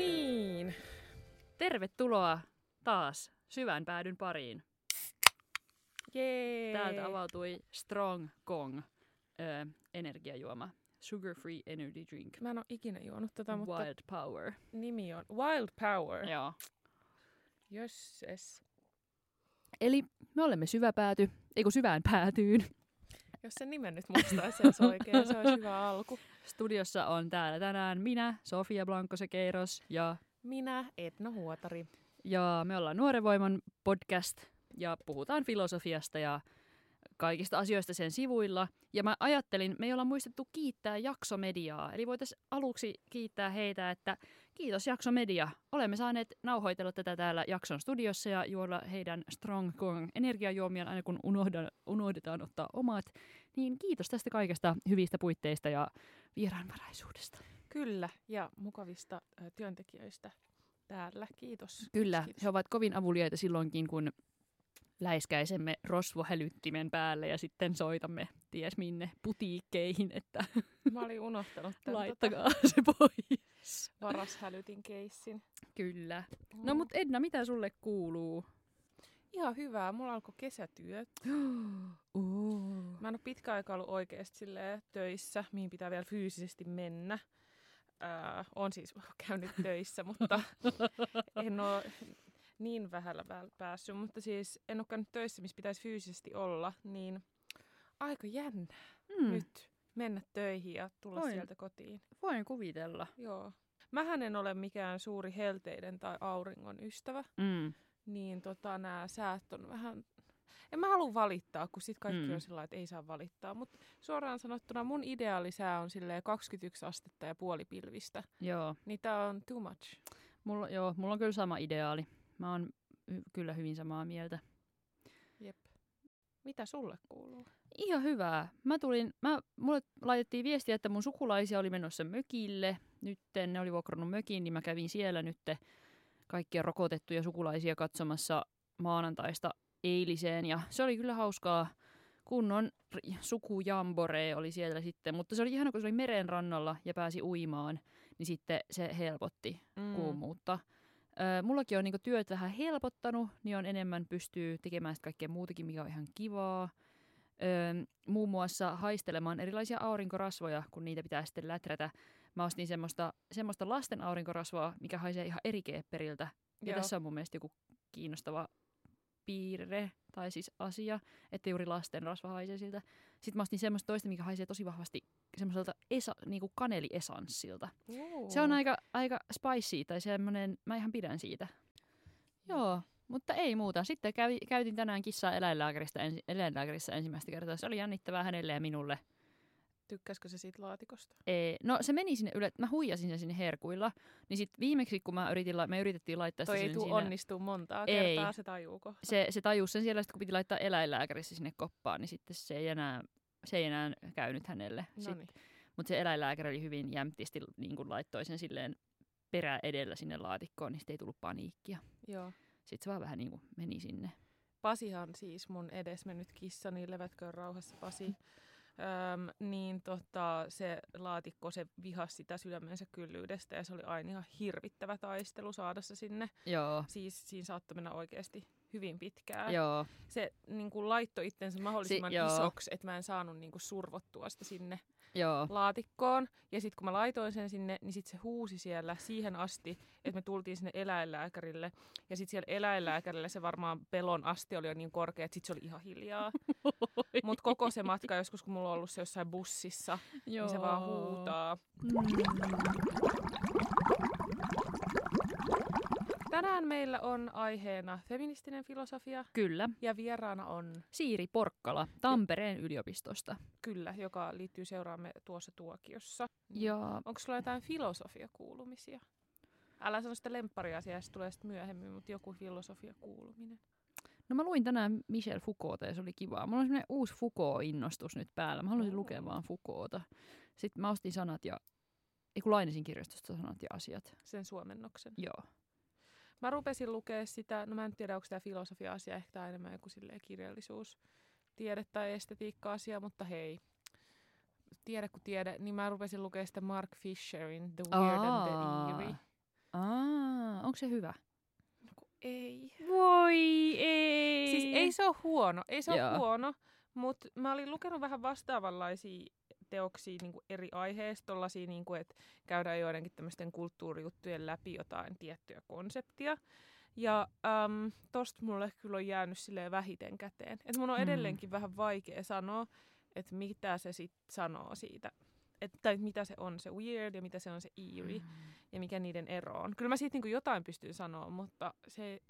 niin. Tervetuloa taas syvän päädyn pariin. Jee. Täältä avautui Strong Kong ö, energiajuoma. Sugar Free Energy Drink. Mä en oo ikinä juonut tätä, mutta Wild Power. nimi on Wild Power. Joo. Jösses. Eli me olemme syväpääty, ei kun syvään päätyyn. Jos sen nimen nyt muistaisi, se olisi oikein. Se olisi hyvä alku. Studiossa on täällä tänään minä, Sofia Blanco-Sekeiros ja, Minä, Etna Huotari. ja me ollaan Nuoren Voiman podcast ja puhutaan filosofiasta ja kaikista asioista sen sivuilla. Ja mä ajattelin, me ei olla muistettu kiittää Jaksomediaa, eli voitaisiin aluksi kiittää heitä, että kiitos Jaksomedia. Olemme saaneet nauhoitella tätä täällä Jakson studiossa ja juoda heidän Strong Kong energiajuomien aina kun unohdan, unohdetaan ottaa omat. Niin kiitos tästä kaikesta hyvistä puitteista ja vieraanvaraisuudesta. Kyllä, ja mukavista ö, työntekijöistä täällä. Kiitos. Kyllä, Kiitos. he ovat kovin avuliaita silloinkin, kun läiskäisemme rosvohälyttimen päälle ja sitten soitamme ties minne putiikkeihin, että Mä olin unohtanut tämän tota, laittakaa se pois. varashälytin keissin. Kyllä. No mut Edna, mitä sulle kuuluu? Ihan hyvää. Mulla alkoi kesätyöt. Uh. Mä en ole pitkä aika ollut oikeasti silleen töissä, mihin pitää vielä fyysisesti mennä. Öö, on siis käynyt töissä, mutta en ole niin vähällä päässyt. Mutta siis en ole käynyt töissä, missä pitäisi fyysisesti olla, niin aika jännä Mm. nyt mennä töihin ja tulla Voin. sieltä kotiin. Voin kuvitella. Joo. Mähän en ole mikään suuri helteiden tai auringon ystävä, Mm. Niin tota, nämä säät on vähän... En mä halua valittaa, kun sit kaikki Mm. on sillä että ei saa valittaa. Mutta suoraan sanottuna mun ideaalisää on silleen 21 astetta ja puoli pilvistä. Joo. Niin tää on too much. Mulla, joo, mulla on kyllä sama ideaali. Mä oon hy- kyllä hyvin samaa mieltä. Jep. Mitä sulle kuuluu? Ihan hyvää. Mä tulin, mä, mulle laitettiin viestiä, että mun sukulaisia oli menossa mökille. Nytten ne oli vuokrannut mökin, niin mä kävin siellä nyt kaikkia rokotettuja sukulaisia katsomassa maanantaista eiliseen. Ja se oli kyllä hauskaa. Kunnon sukujambore oli siellä sitten. Mutta se oli ihana, kun se oli meren rannalla ja pääsi uimaan. Niin sitten se helpotti Mm. kuumuutta. Ö, mullakin on niinku työt vähän helpottanut, niin on enemmän pystyy tekemään sit kaikkea muutakin, mikä on ihan kivaa. Ö, muun muassa haistelemaan erilaisia aurinkorasvoja, kun niitä pitää sitten läträtä. Mä ostin semmoista, semmoista lasten aurinkorasvaa, mikä haisee ihan eri keepperiltä. Ja Joo. tässä on mun mielestä joku kiinnostava piirre, tai siis asia, että juuri lasten rasva haisee siltä. Sitten mä ostin semmoista toista, mikä haisee tosi vahvasti semmoiselta esa, niinku kaneliesanssilta. Uu. Se on aika, aika spicy tai semmoinen, mä ihan pidän siitä. Joo, mutta ei muuta. Sitten kävi, käytin tänään kissaa eläinlääkäristä ensi, eläinlääkärissä ensimmäistä kertaa. Se oli jännittävää hänelle ja minulle. Tykkäskö se siitä laatikosta? Ei, no se meni sinne yle, mä huijasin sen sinne herkuilla. Niin sitten viimeksi, kun mä yritin, la- me yritettiin laittaa Toi sitä ei tuu sinne, onnistuu montaa Ei. kertaa, se tajuuko? se, se tajusi sen siellä, sit kun piti laittaa eläinlääkärissä sinne koppaan, niin sitten se ei enää, se ei enää käynyt hänelle. Mutta se eläinlääkäri oli hyvin jämptisti, niin kun laittoi sen silleen perä edellä sinne laatikkoon, niin sitten ei tullut paniikkia. Joo. Sitten se vaan vähän niin kuin meni sinne. Pasihan siis mun edesmennyt kissa, niin levätköön rauhassa Pasi. Öm, niin tota, se laatikko, se vihasi sitä sydämensä kyllyydestä ja se oli aina ihan hirvittävä taistelu saada se sinne. Joo, Siis siinä saattoi mennä oikeasti hyvin pitkään. joo, Se niin kuin laittoi itsensä mahdollisimman Si- joo. isoksi, että mä en saanut niin kuin survottua sitä sinne joo. laatikkoon. Ja sitten kun mä laitoin sen sinne, niin sitten se huusi siellä siihen asti, että me tultiin sinne eläinlääkärille. Ja sitten siellä eläinlääkärille se varmaan pelon asti oli jo niin korkea, että sitten se oli ihan hiljaa. Mutta koko se matka, joskus kun mulla on ollut se jossain bussissa, joo. niin se vaan huutaa. Tänään meillä on aiheena feministinen filosofia Kyllä. ja vieraana on Siiri Porkkala Tampereen yliopistosta. kyllä, joka liittyy seuraamme tuossa tuokiossa. Ja Onko sulla jotain filosofiakuulumisia? Älä sano sitä lemppariasiaa, se tulee sitten myöhemmin, mutta joku filosofiakuuluminen. no mä luin tänään Michel Foucaulta ja se oli kivaa. Mulla on semmoinen uusi Foucault-innostus nyt päällä. Mä haluaisin lukea vaan Foucaulta. Sitten mä ostin sanat ja, ei kun lainasin kirjastosta sanat ja asiat. Sen suomennoksen. Joo. Mä rupesin lukea sitä, no mä en tiedä, onko tämä filosofia-asia, ehkä on enemmän joku kirjallisuus, tiede tai estetiikka-asia, mutta hei, tiede kuin tiede, niin mä rupesin lukea sitä Mark Fisherin The Weird and the Aa. Eerie. Aa, onko se hyvä? No kun ei. Voi ei. Siis ei se ole huono, ei se ole huono, mutta mä olin lukenut vähän vastaavanlaisia teoksia niin kuin eri aiheista, tollaisia, niin kuin, että käydään joidenkin tämmöisten kulttuurijuttujen läpi jotain tiettyä konseptia. Ja äm, tosta mulle kyllä on jäänyt silleen vähiten käteen. Et mun on Mm. edelleenkin vähän vaikea sanoa, että mitä se sit sanoo siitä. Et, tai mitä se on se weird ja mitä se on se eerie Mm. ja mikä niiden ero on. Kyllä mä siitä niinku jotain pystyn sanoa, mutta se...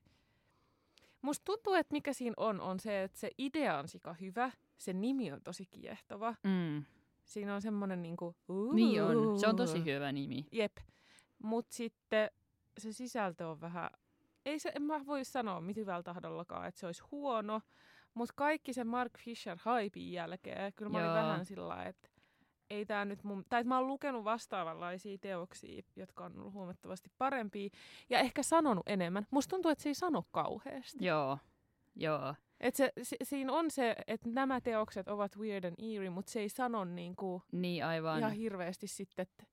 Musta tuntuu, että mikä siinä on, on se, että se idea on sika hyvä, se nimi on tosi kiehtova. Mm. Siinä on semmoinen niinku... Niin on. Se on tosi hyvä nimi. Jep. Mut sitten se sisältö on vähän... Ei se, en mä voi sanoa hyvällä tahdollakaan, että se olisi huono, mutta kaikki sen Mark Fisher haipin jälkeen, kyllä mä olin Joo. vähän sillä että ei tää nyt mun... Tai että mä oon lukenut vastaavanlaisia teoksia, jotka on ollut huomattavasti parempia ja ehkä sanonut enemmän. Musta tuntuu, että se ei sano kauheasti. Joo. Joo. Et se, si, siinä on se, että nämä teokset ovat weird and eerie, mutta se ei sano niinku Niin aivan. ihan hirveästi sitten, että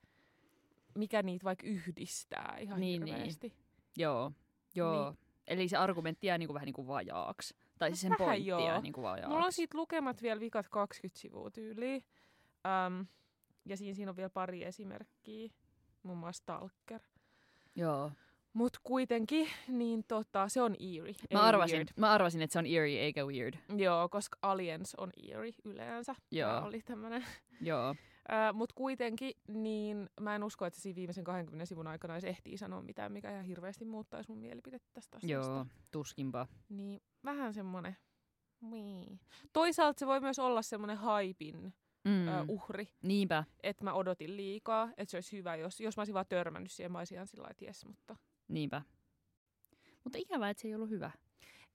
mikä niitä vaikka yhdistää ihan Niin, niin. hirveästi. Joo. Joo. Niin. Eli se argumentti jää niinku vähän niinku vajaaksi. Tai siis sen pointti jää joo. niinku vajaaksi. Mulla on siitä lukemat vielä vikat 20 sivua tyyliin. Um, ja siinä, siinä on vielä pari esimerkkiä, muun muassa Stalker. Joo. Mutta kuitenkin, niin tota, se on eerie. Mä arvasin, Weird. mä arvasin, että se on eerie eikä weird. Joo, koska Aliens on eerie yleensä. Joo. Tää oli tämmönen. Joo. Mutta kuitenkin, niin mä en usko, että siinä viimeisen 20 sivun aikana edes ehtii sanoa mitään, mikä ihan hirveästi muuttaisi mun mielipidettä tästä asiasta. Joo. Tuskinpa. Niin vähän semmonen, niin. Toisaalta se voi myös olla semmonen haipin Mm. ö, uhri, Niinpä. että mä odotin liikaa, että se olisi hyvä, jos, jos mä olisin vaan törmännyt siihen, mä olisin ihan sillä mutta Niinpä. Mutta ikävää, että se ei ollut hyvä.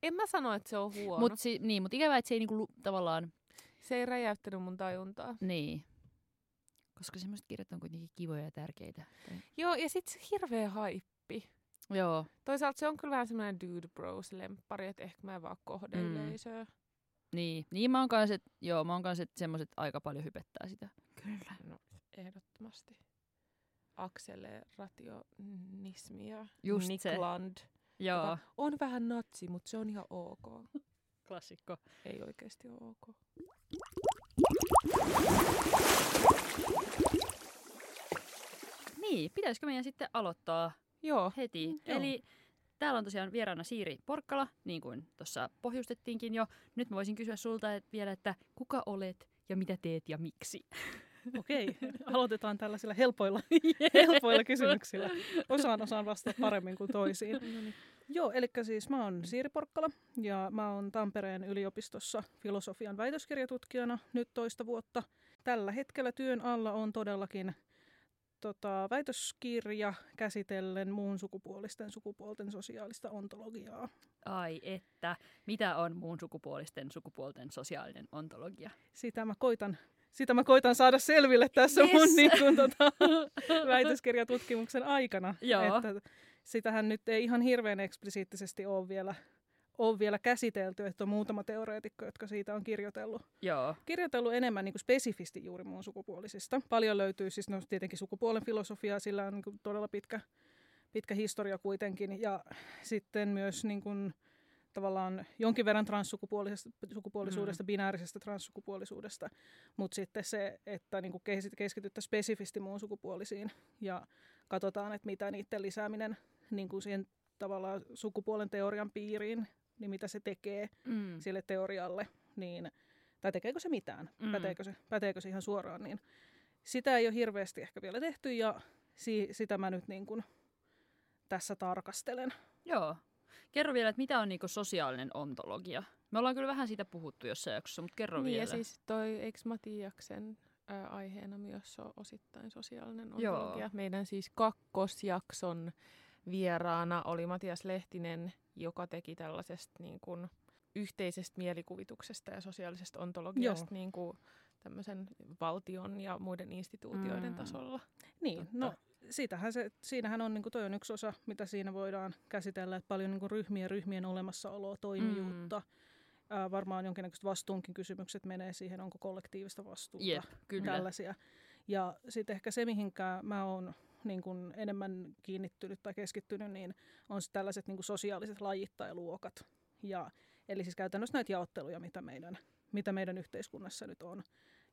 en mä sano, että se on huono. Mut si- niin, mutta ikävää, että se ei niinku tavallaan... se ei räjäyttänyt mun tajuntaa. Niin. Koska semmoiset kirjat on kuitenkin kivoja ja tärkeitä. Tai... Joo, ja sit se hirveä haippi. Joo. Toisaalta se on kyllä vähän semmoinen dude bros lemppari, että ehkä mä en vaan kohde Mm. yleisöä. Niin. Niin mä oon kanssa, joo, mä oon kanssa, että semmoiset aika paljon hypettää sitä. Kyllä. No, ehdottomasti. Akselerationismi ja Just Nick se. Land. Joo. On vähän natsi, mutta se on ihan ok. Klassikko. Ei oikeasti ole ok. Niin, pitäisikö meidän sitten aloittaa Joo. heti? Mm, joo. Eli täällä on tosiaan vieraana Siiri Porkkala, niin kuin tuossa pohjustettiinkin jo. Nyt mä voisin kysyä sulta et vielä, että kuka olet ja mitä teet ja miksi? Okei, aloitetaan tällaisilla helpoilla, helpoilla kysymyksillä. Osaan osaan vastata paremmin kuin toisiin. No niin. Joo, eli siis mä oon Siiri Porkkala ja mä oon Tampereen yliopistossa filosofian väitöskirjatutkijana nyt toista vuotta. Tällä hetkellä työn alla on todellakin tota, väitöskirja käsitellen muun sukupuolisten sukupuolten sosiaalista ontologiaa. Ai että, mitä on muun sukupuolisten sukupuolten sosiaalinen ontologia? Sitä mä koitan, sitä mä koitan saada selville tässä Yes! mun niin kuin, tota, väitöskirjatutkimuksen aikana. Joo. Että sitähän nyt ei ihan hirveän eksplisiittisesti ole vielä, ole vielä käsitelty, että on muutama teoreetikko, jotka siitä on kirjoitellut. Joo. Kirjoitellut enemmän niin kuin spesifisti juuri muun sukupuolisista. Paljon löytyy siis no, tietenkin sukupuolen filosofiaa, sillä on niin kuin todella pitkä, pitkä historia kuitenkin. Ja sitten myös niin kuin, tavallaan jonkin verran transsukupuolisesta sukupuolisuudesta, mm. binäärisestä transsukupuolisuudesta, mutta sitten se, että niin kuin keskityttäisiin spesifisti muun sukupuolisiin ja katsotaan, että mitä niiden lisääminen niin kuin siihen tavallaan sukupuolen teorian piiriin, niin mitä se tekee Mm. sille teorialle, niin, tai tekeekö se mitään, Mm. mm. päteekö, se, päteekö se ihan suoraan, niin sitä ei ole hirveästi ehkä vielä tehty ja si, sitä mä nyt niin kuin tässä tarkastelen. Joo. Kerro vielä, että mitä on niinku sosiaalinen ontologia? Me ollaan kyllä vähän siitä puhuttu jossain jaksossa, mutta kerro Niin, vielä. ja siis toi, eikö Matiaksen aiheena myös ole osittain sosiaalinen Joo. ontologia? Meidän siis kakkosjakson vieraana oli Matias Lehtinen, joka teki tällaisesta niin kuin, yhteisestä mielikuvituksesta ja sosiaalisesta ontologiasta Joo. niin kuin, tämmöisen valtion ja muiden instituutioiden Mm. tasolla. Niin, Totta. no siitähän se, siinähän on, niin kuin, toi on yksi osa, mitä siinä voidaan käsitellä, että paljon niin kuin ryhmien ryhmien olemassaoloa, toimijuutta. Mm. Ää, varmaan jonkinnäköiset vastuunkin kysymykset menee siihen, onko kollektiivista vastuuta. Jep, kyllä. tällaisia. Ja sitten ehkä se, mihinkä mä oon niin kuin enemmän kiinnittynyt tai keskittynyt, niin on tällaiset niin kuin sosiaaliset lajittajluokat. Ja, eli siis käytännössä näitä jaotteluja, mitä meidän, mitä meidän yhteiskunnassa nyt on,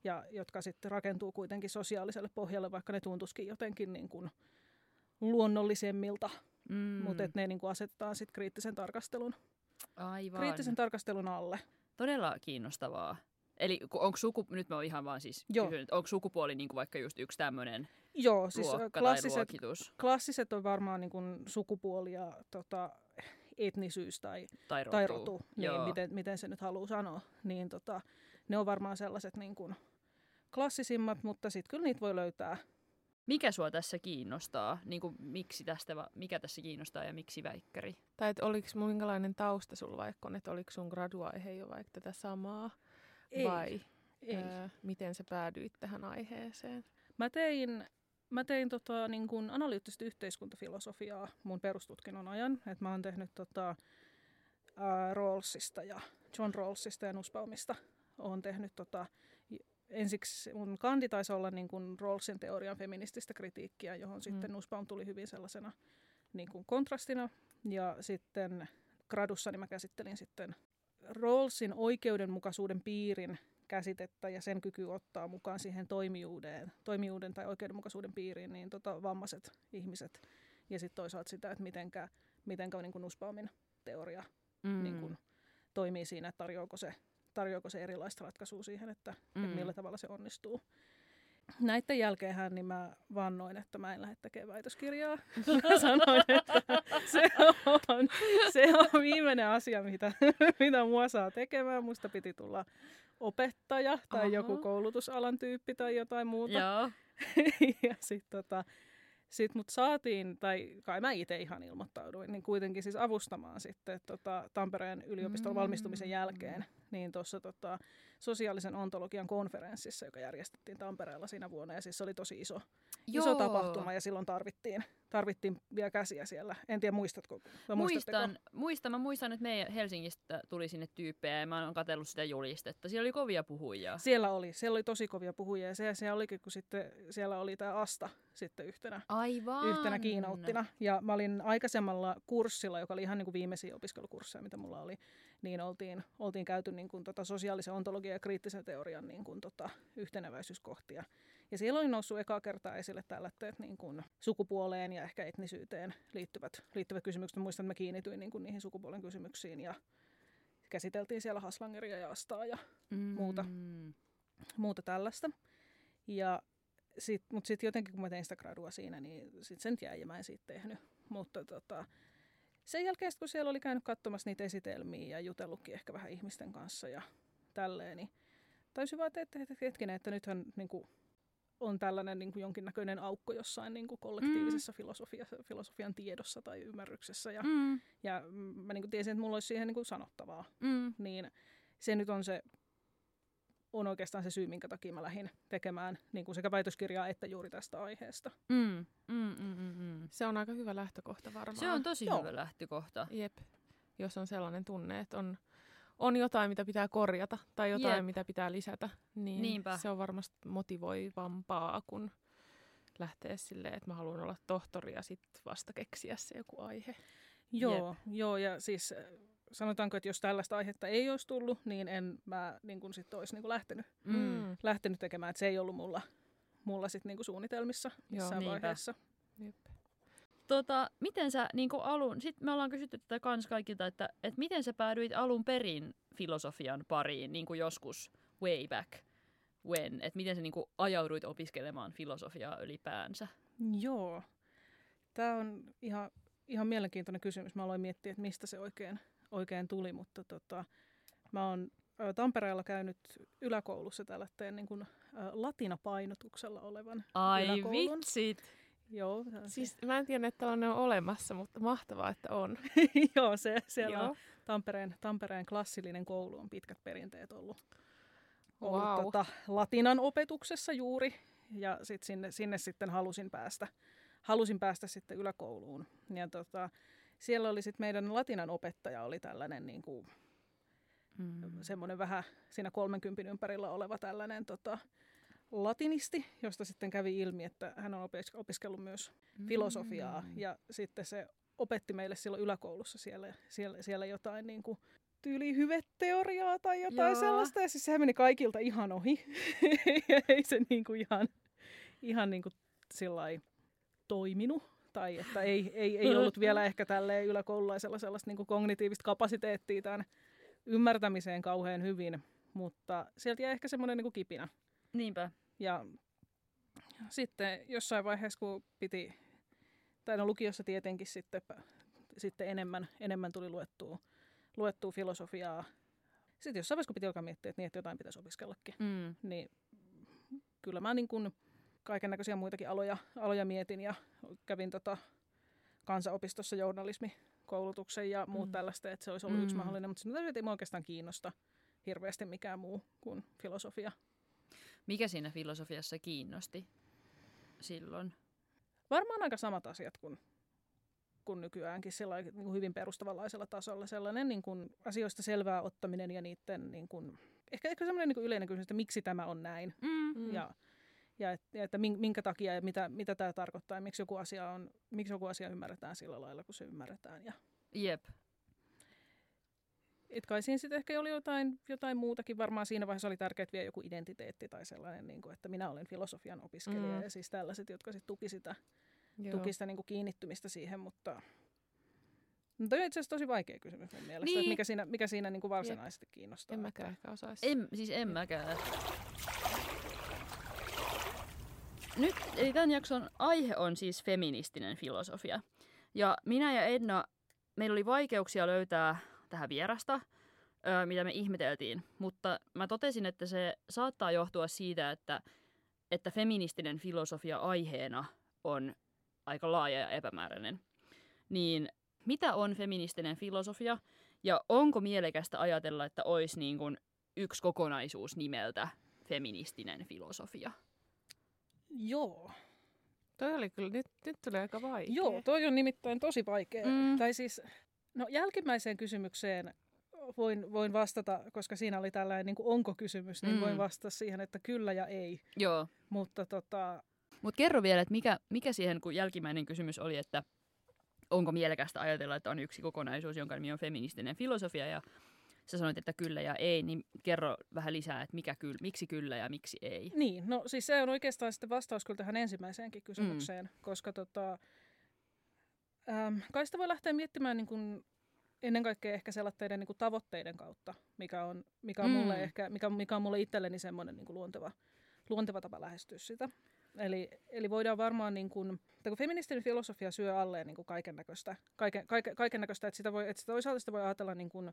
ja jotka sitten rakentuu kuitenkin sosiaaliselle pohjalle, vaikka ne tuntuisikin jotenkin niin kuin luonnollisemmilta, mm. mutta ne niin kuin asetetaan sitten kriittisen tarkastelun, Aivan. kriittisen tarkastelun alle. Todella kiinnostavaa. Eli onko suku, nyt mä oon ihan vaan siis Joo. kysynyt, onko sukupuoli niin kuin vaikka just yksi tämmöinen Joo, siis klassiset, klassiset on varmaan niin kuin sukupuoli ja tota, etnisyys tai, tai rotu? tai rotu, niin miten, miten se nyt haluaa sanoa. Niin tota, ne on varmaan sellaiset niin kuin klassisimmat, mutta sitten kyllä niitä voi löytää. Mikä sua tässä kiinnostaa? Niin kuin, miksi tästä, va- mikä tässä kiinnostaa ja miksi väikkäri? Tai että oliko minkälainen tausta sulla vaikka on, että oliko sun graduaihe jo vaikka tätä samaa? Ei, Vai ei. Ää, miten sä päädyit tähän aiheeseen? Mä tein, mä tein tota, niin kuin analyyttistä yhteiskuntafilosofiaa mun perustutkinnon ajan. Et mä oon tehnyt tota, ää, Rawlsista ja John Rawlsista ja Nussbaumista. Oon tehnyt tota, ensiksi mun kandi taisi olla niin kuin Rawlsin teorian feminististä kritiikkiä, johon sitten Mm. Nussbaum tuli hyvin sellaisena niin kuin kontrastina. Ja sitten gradussani mä käsittelin sitten Rawlsin oikeudenmukaisuuden piirin käsitettä ja sen kyky ottaa mukaan siihen toimijuuden, toimijuuden tai oikeudenmukaisuuden piiriin niin tota, vammaiset ihmiset. Ja sitten toisaalta sitä, että mitenkä, mitenkä niin kuin Nussbaumin teoria Mm. niin kuin, toimii siinä, että tarjoako se, tarjoako se erilaista ratkaisua siihen, että. Mm. että millä tavalla se onnistuu. Näiden jälkeenhän niin mä vannoin, että mä en lähde tekemään väitöskirjaa. Mä sanoin, että se on, se on viimeinen asia, mitä, mitä mua saa tekemään. Musta piti tulla opettaja tai Aha. joku koulutusalan tyyppi tai jotain muuta. Joo. ja sitten tota, sit mut saatiin, tai kai mä itse ihan ilmoittauduin, niin kuitenkin siis avustamaan sitten tota, Tampereen yliopiston Mm. valmistumisen jälkeen, niin tuossa tota, sosiaalisen ontologian konferenssissa, joka järjestettiin Tampereella siinä vuonna, ja siis se oli tosi iso, iso tapahtuma, ja silloin tarvittiin, tarvittiin vielä käsiä siellä. En tiedä, muistatko? Muistan, muistan, mä muistan, että meidän Helsingistä tuli sinne tyyppejä ja mä oon katsellut sitä julistetta. Siellä oli kovia puhujia. Siellä oli, siellä oli tosi kovia puhujia, ja se, se olikin, kun sitten siellä oli tämä Asta sitten yhtenä Aivan. yhtenä kiinouttina. Ja mä olin aikaisemmalla kurssilla, joka oli ihan niin kuin viimeisiä opiskelukursseja, mitä mulla oli, niin oltiin, oltiin käyty niin kuin tota sosiaalisen ontologian ja kriittisen teorian niin kuin tota yhteneväisyyskohtia. Ja siellä oli noussut ekaa kertaa esille tällaiset niin kuin sukupuoleen ja ehkä etnisyyteen liittyvät, liittyvät kysymykset. Mä muistan, että mä kiinnityin niin kuin niihin sukupuolen kysymyksiin ja käsiteltiin siellä Haslangeria ja Astaa ja muuta. Mm. muuta tällaista. Ja sit, mutta sitten jotenkin kun mä tein sitä gradua siinä, niin sit sen jäi ja mä en siitä tehnyt. Mutta tota, sen jälkeen, kun siellä oli käynyt katsomassa niitä esitelmiä ja jutellutkin ehkä vähän ihmisten kanssa ja tälleen, niin taisi vaan, että, että, että hetkinen, että nythän niin kuin, on tällainen niin kuin jonkinnäköinen aukko jossain niin kuin kollektiivisessa filosofia, filosofian tiedossa tai ymmärryksessä. Ja, Mm. ja mä niin kuin tiesin, että mulla olisi siihen niin kuin sanottavaa Mm. niin se nyt on se on oikeastaan se syy, minkä takia mä lähdin tekemään niin kuin sekä väitöskirjaa että juuri tästä aiheesta. Mm. Mm. Mm. Mm. Mm. Se on aika hyvä lähtökohta varmaan. Se on tosi Joo. hyvä lähtökohta. Jep, jos on sellainen tunne, että on, on jotain, mitä pitää korjata tai jotain, Jep. mitä pitää lisätä, niin Niinpä. se on varmasti motivoivampaa kuin lähteä silleen, että mä haluan olla tohtori ja sitten vasta keksiä se joku aihe. Joo, joo ja siis äh, sanotaanko, että jos tällaista aihetta ei olisi tullut, niin en mä niin kuin sit olisi niin kuin lähtenyt, Mm. lähtenyt tekemään. Että se ei ollut mulla, mulla sit niin suunnitelmissa missään niinpä. vaiheessa. Tota, miten sä niin alun, sit me ollaan kysytty tätä kans kaikilta, että, että miten sä päädyit alun perin filosofian pariin niin kuin joskus way back when, että miten sä niin kuin ajauduit opiskelemaan filosofiaa ylipäänsä? Joo. Tämä on ihan, ihan mielenkiintoinen kysymys. Mä aloin miettiä, että mistä se oikein, oikein tuli, mutta tota, mä oon Tampereella käynyt yläkoulussa tällaisen niin kuin, latinapainotuksella olevan Ai yläkoulun. vitsit! Joo, Siis mä en tiedä, että tällainen on olemassa, mutta mahtavaa, että on. Joo se, siellä Joo. on Tampereen, Tampereen klassillinen koulu on pitkät perinteet ollut, ollut Wow. tota, latinan opetuksessa juuri. Ja sit sinne, sinne sitten halusin päästä, halusin päästä sitten yläkouluun. Ja tota, siellä oli sitten meidän latinan opettaja oli tällainen niin kuin, Mm. semmoinen vähän siinä 30 ympärillä oleva tällainen tota, latinisti, josta sitten kävi ilmi, että hän on opis- opiskellut myös filosofiaa. Mm. Ja sitten se opetti meille silloin yläkoulussa siellä, siellä, siellä jotain niin kuin tyyli hyveteoriaa tai jotain Joo. sellaista. Ja siis sehän meni kaikilta ihan ohi. ei se niin kuin ihan, ihan niin kuin sillai toiminut. Tai että ei, ei, ei ollut vielä ehkä tälleen yläkoululaisella sellaista niin kuin kognitiivista kapasiteettia tämän ymmärtämiseen kauhean hyvin. Mutta sieltä jäi ehkä semmoinen niin kuin kipinä. Niinpä. Ja sitten jossain vaiheessa, kun piti, tai no lukiossa tietenkin sitten, sitten enemmän, enemmän tuli luettua, luettua filosofiaa. Sitten jossain vaiheessa, kun piti alkaa miettiä, että, niin, että jotain pitäisi opiskellakin, Mm. niin kyllä mä niin kuin kaiken näköisiä muitakin aloja, aloja mietin ja kävin tota kansanopistossa journalismikoulutuksen ja muut Mm. tällaista, että se olisi ollut mm. yksi mahdollinen, mutta sitten ei mua oikeastaan kiinnosta hirveästi mikään muu kuin filosofia. Mikä siinä filosofiassa kiinnosti silloin? Varmaan aika samat asiat kuin, kuin nykyäänkin sillä niin kuin hyvin perustavanlaisella tasolla. Sellainen niin kuin asioista selvää ottaminen ja niiden niin kuin, ehkä, ehkä sellainen niin kuin yleinen kysymys, että miksi tämä on näin. Mm. Mm. Ja, ja, et, ja että min- minkä takia ja mitä, mitä tämä tarkoittaa ja miksi joku, asia on, miksi joku asia ymmärretään sillä lailla, kun se ymmärretään. Ja, Jep. Et kai siinä sitten ehkä oli jotain, jotain muutakin. Varmaan siinä vaiheessa oli tärkeää vielä joku identiteetti tai sellainen, niin kuin, että minä olen filosofian opiskelija Mm. ja siis tällaiset, jotka sitten tuki sitä Joo. tuki sitä niin kuin kiinnittymistä siihen, mutta mutta on itse asiassa tosi vaikea kysymys mun mielestä, Niin. että mikä siinä, mikä siinä niin kuin varsinaisesti kiinnostaa. En mäkään ehkä osaisi. En, siis en mäkään. Nyt, eli tämän jakson aihe on siis feministinen filosofia. Ja minä ja Edna, meillä oli vaikeuksia löytää tähän vierasta, ö, mitä me ihmeteltiin. Mutta mä totesin, että se saattaa johtua siitä, että, että feministinen filosofia aiheena on aika laaja ja epämääräinen. Niin mitä on feministinen filosofia ja onko mielekästä ajatella, että olisi niin kuin yksi kokonaisuus nimeltä feministinen filosofia? Joo. Toi oli kyllä, nyt, nyt tuli aika vaikea. Joo, toi on nimittäin tosi vaikea. Mm. Tai siis, no jälkimmäiseen kysymykseen voin, voin vastata, koska siinä oli tällainen niin kuin onko-kysymys, niin Mm. voin vastata siihen, että kyllä ja ei. Joo. Mutta tota, Mutta kerro vielä, että mikä, mikä siihen, kun jälkimmäinen kysymys oli, että onko mielekästä ajatella, että on yksi kokonaisuus, jonka nimi on feministinen filosofia, ja sä sanoit, että kyllä ja ei, niin kerro vähän lisää, että mikä kyl, miksi kyllä ja miksi ei. Niin, no siis se on oikeastaan sitten vastaus kyllä tähän ensimmäiseenkin kysymykseen, mm. koska tota, äm, kai sitä voi lähteä miettimään niin kuin ennen kaikkea ehkä sellaisten niin kuin tavoitteiden kautta, mikä on, mikä on Mm. mulle ehkä, mikä, mikä on mulle itselleni semmoinen niin kuin luonteva, luonteva tapa lähestyä sitä. Eli, eli voidaan varmaan, niin kuin, kun feministinen filosofia syö alleen niin kaiken näköistä, kaiken, kaiken, kaiken näköistä, että sitä voi, että sitä toisaalta sitä voi ajatella niin kuin,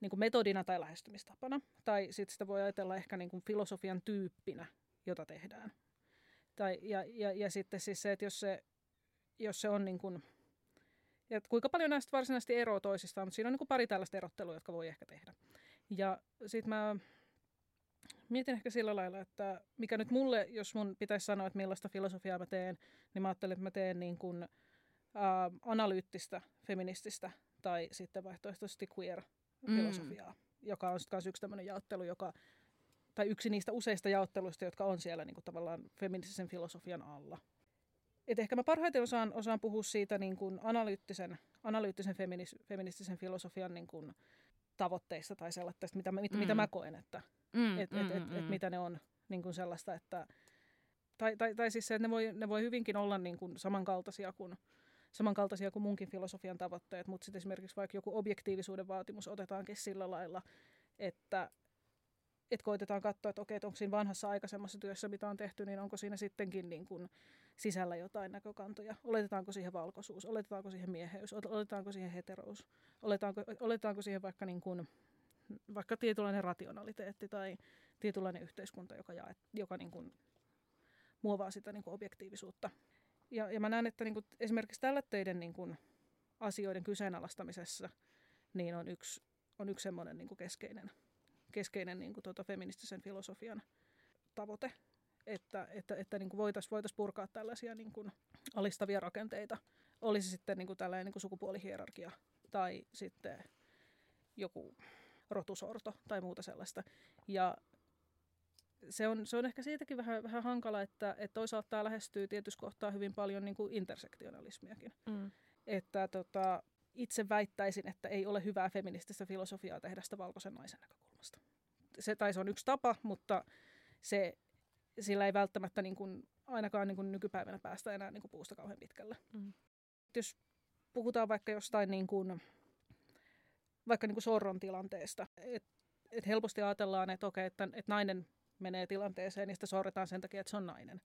niin kuin metodina tai lähestymistapana, tai sitten sitä voi ajatella ehkä niin kuin filosofian tyyppinä, jota tehdään. Tai, ja, ja, ja sitten siis se, että jos se, jos se on niin kuin, ja kuinka paljon näistä varsinaisesti eroaa toisistaan, mutta siinä on niin kuin pari tällaista erottelua, jotka voi ehkä tehdä. Ja sitten mä mietin ehkä sillä lailla, että mikä nyt mulle, jos mun pitäisi sanoa, että millaista filosofiaa mä teen, niin mä ajattelen, että mä teen niin kuin, ä, analyyttistä, feminististä tai sitten vaihtoehtoisesti queer-filosofiaa, mm. joka on sitten yksi tämmöinen jaottelu, joka, tai yksi niistä useista jaotteluista, jotka on siellä niin kuin tavallaan feministisen filosofian alla. Et ehkä mä parhaiten osaan, osaan puhua siitä niin kuin analyyttisen, analyyttisen feminis, feministisen filosofian niin kuin tavoitteista tai sellaista, mitä, mit, Mm. mitä mä koen, että Mm, et, et, et, et mitä ne on niin kuin sellaista, että tai, tai, tai siis se, että ne voi, ne voi hyvinkin olla niin kuin samankaltaisia kuin, samankaltaisia kuin munkin filosofian tavoitteet, mutta sitten esimerkiksi vaikka joku objektiivisuuden vaatimus otetaankin sillä lailla, että et koitetaan katsoa, että okei, että onko siinä vanhassa aikaisemmassa työssä, mitä on tehty, niin onko siinä sittenkin niin kuin sisällä jotain näkökantoja. Oletetaanko siihen valkoisuus, oletetaanko siihen mieheys, oletetaanko siihen heterous, oletetaanko, oletetaanko siihen vaikka, niin kuin, vaikka tietynlainen rationaliteetti tai tietynlainen yhteiskunta, joka, jae, joka niin kuin muovaa sitä niin kuin objektiivisuutta. Ja, ja mä näen, että niin kuin esimerkiksi tällaisten niin kuin asioiden kyseenalaistamisessa niin on yksi, on yksi semmoinen niin kuin keskeinen, keskeinen niin kuin tuota feministisen filosofian tavoite, että, että, että niin voitaisiin voitais purkaa tällaisia niin kuin alistavia rakenteita. Olisi sitten niin kuin tällainen niin kuin sukupuolihierarkia tai sitten joku rotusorto tai muuta sellaista. Ja se on, se on ehkä siitäkin vähän, vähän hankala, että, että toisaalta tämä lähestyy tietysti kohtaa hyvin paljon niin kuin intersektionalismiakin. Mm. Että tota, itse väittäisin, että ei ole hyvää feminististä filosofiaa tehdä sitä valkoisen naisen näkökulmasta. Se, tai se on yksi tapa, mutta se, sillä ei välttämättä niin kuin, ainakaan niin kuin nykypäivänä päästä enää niin kuin puusta kauhean pitkälle. Mm. Jos puhutaan vaikka jostain niin kuin, vaikka niin kuin sorron tilanteesta, että et helposti ajatellaan, että okei, että, että nainen menee tilanteeseen, niin sitä sorretaan sen takia, että se on nainen.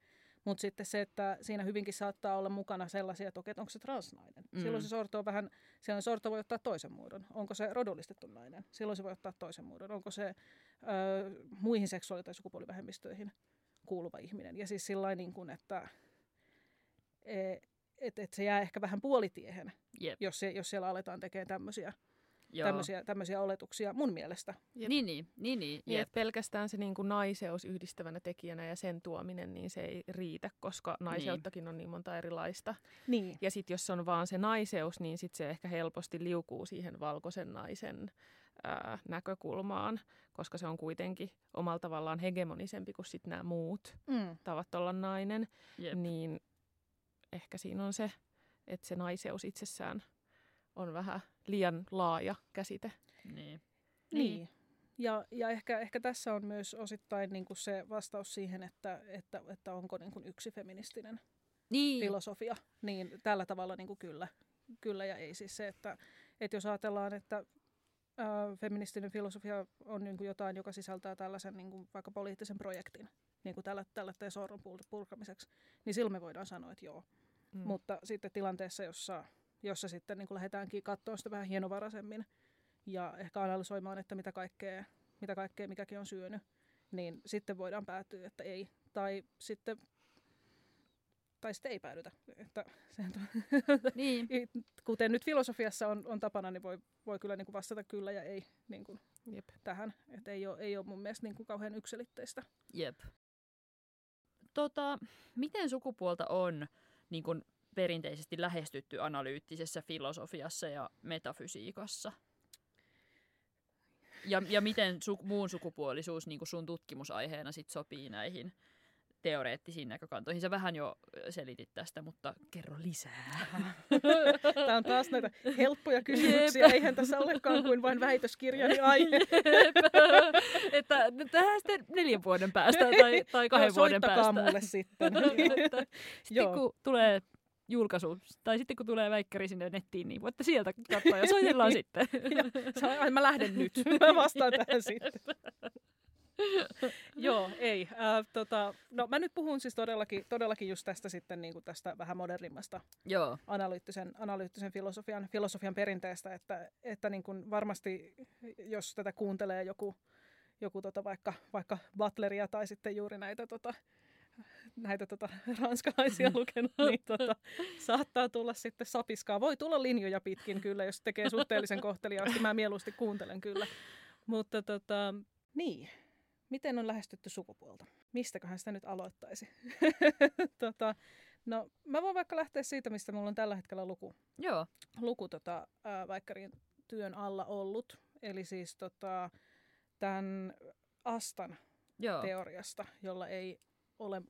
Mutta sitten se, että siinä hyvinkin saattaa olla mukana sellaisia, että okei, että onko se transnainen. Mm. Silloin se sorto on vähän, silloin sorto voi ottaa toisen muodon. Onko se rodullistettu nainen? Silloin se voi ottaa toisen muodon. Onko se ö, muihin seksuaali- tai sukupuolivähemmistöihin kuuluva ihminen. Ja siis sillä niin kuin, että e, et, et se jää ehkä vähän puolitiehen, Jep. jos, se, jos siellä aletaan tekemään tämmöisiä, Joo. tämmöisiä, tämmöisiä oletuksia mun mielestä. Jep. Niin, niin, niin, niin, Niin, jep. että pelkästään se niin kuin naiseus yhdistävänä tekijänä ja sen tuominen, niin se ei riitä, koska naiseuttakin on niin monta erilaista. Niin. Ja sitten jos on vaan se naiseus, niin sit se ehkä helposti liukuu siihen valkoisen naisen ää, näkökulmaan, koska se on kuitenkin omalla tavallaan hegemonisempi kuin sitten nämä muut Mm. tavat olla nainen. Jep. Niin ehkä siinä on se, että se naiseus itsessään on vähän liian laaja käsite. Niin. Niin. Ja, ja ehkä, ehkä tässä on myös osittain niin kuin se vastaus siihen, että, että, että onko niin kuin yksi feministinen Niin. filosofia, niin tällä tavalla niin kuin kyllä, kyllä ja ei. Siis se, että, että jos ajatellaan, että feministinen filosofia on niin kuin jotain, joka sisältää tällaisen niin kuin vaikka poliittisen projektin, niin kuin tällä, tällä sorron pur- purkamiseksi, niin silloin me voidaan sanoa, että joo. Mm. Mm. Mutta sitten tilanteessa, jossa, jossa sitten niin kuin lähdetäänkin katsoa sitä vähän hienovaraisemmin ja ehkä analysoimaan, että mitä kaikkea, mitä kaikkea mikäkin on syönyt, niin sitten voidaan päätyä, että ei. Tai sitten, tai sitten ei päädytä. Että to- niin. kuten nyt filosofiassa on, on tapana, niin voi, voi kyllä niin kuin vastata kyllä ja ei niin kuin Jep. tähän. Että ei ole, ei ole mun mielestä niin kuin kauhean yksilitteistä. Jep. Tota, miten sukupuolta on niin kuin perinteisesti lähestytty analyyttisessä filosofiassa ja metafysiikassa? Ja, ja miten su, muun sukupuolisuus niin kuin sun tutkimusaiheena sit sopii näihin teoreettisiin näkökantoihin? Sä vähän jo selitit tästä, mutta kerro lisää. Tämä on taas näitä helppoja kysymyksiä. Eihän tässä olekaan kuin vain väitöskirjani aihe. että tähän sitten neljän vuoden päästä tai, tai kahden Joo, vuoden päästä. mulle sitten. Sitten Joo. kun tulee julkaisu, tai sitten kun tulee väikkäri sinne nettiin, niin voitte sieltä katsoa ja soitellaan sitten. Ai, mä lähden nyt. Mä vastaan tähän sitten. Joo, ei. Äh, tota, no mä nyt puhun siis todellakin, todellakin just tästä sitten niin kuin tästä vähän modernimmasta Joo, analyyttisen, analyyttisen filosofian, filosofian perinteestä, että, että niin kuin varmasti jos tätä kuuntelee joku, joku tota vaikka, vaikka Butleria tai sitten juuri näitä, tota, näitä tota, ranskalaisia lukenut, niin tota, saattaa tulla sitten sapiskaa. Voi tulla linjoja pitkin kyllä, jos tekee suhteellisen kohteliaasti. Mä mieluusti kuuntelen kyllä. Mutta tota, niin, miten on lähestytty sukupuolta? Mistäköhän sitä nyt aloittaisi? tota, no, mä voin vaikka lähteä siitä, mistä mulla on tällä hetkellä luku, joo, luku tota, ää, työn alla ollut. Eli siis tota, tämän Astan joo. teoriasta, jolla ei ole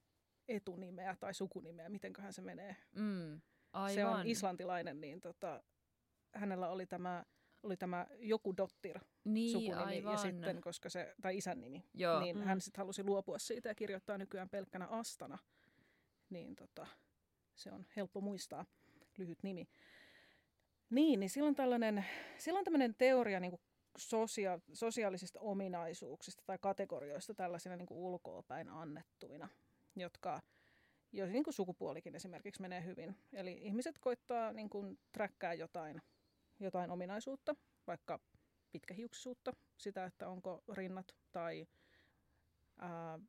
etunimeä tai sukunimeä, mitenköhän se menee. Mm, aivan. Se on islantilainen, niin tota, hänellä oli tämä, oli tämä joku Dottir niin, sukunimi aivan. ja sitten, koska se, tai isän nimi, Joo. niin Mm. hän sitten halusi luopua siitä ja kirjoittaa nykyään pelkkänä Astana. Niin tota, se on helppo muistaa, lyhyt nimi. Niin, niin silloin tällainen, silloin tämmöinen teoria niin sosia, sosiaalisista ominaisuuksista tai kategorioista tällaisina niin ulkoopäin annettuina, jotka joihin niin kuin sukupuolikin esimerkiksi menee hyvin. Eli ihmiset koittaa niin kuin träkkää jotain, jotain ominaisuutta, vaikka pitkähiuksisuutta, sitä, että onko rinnat tai ää,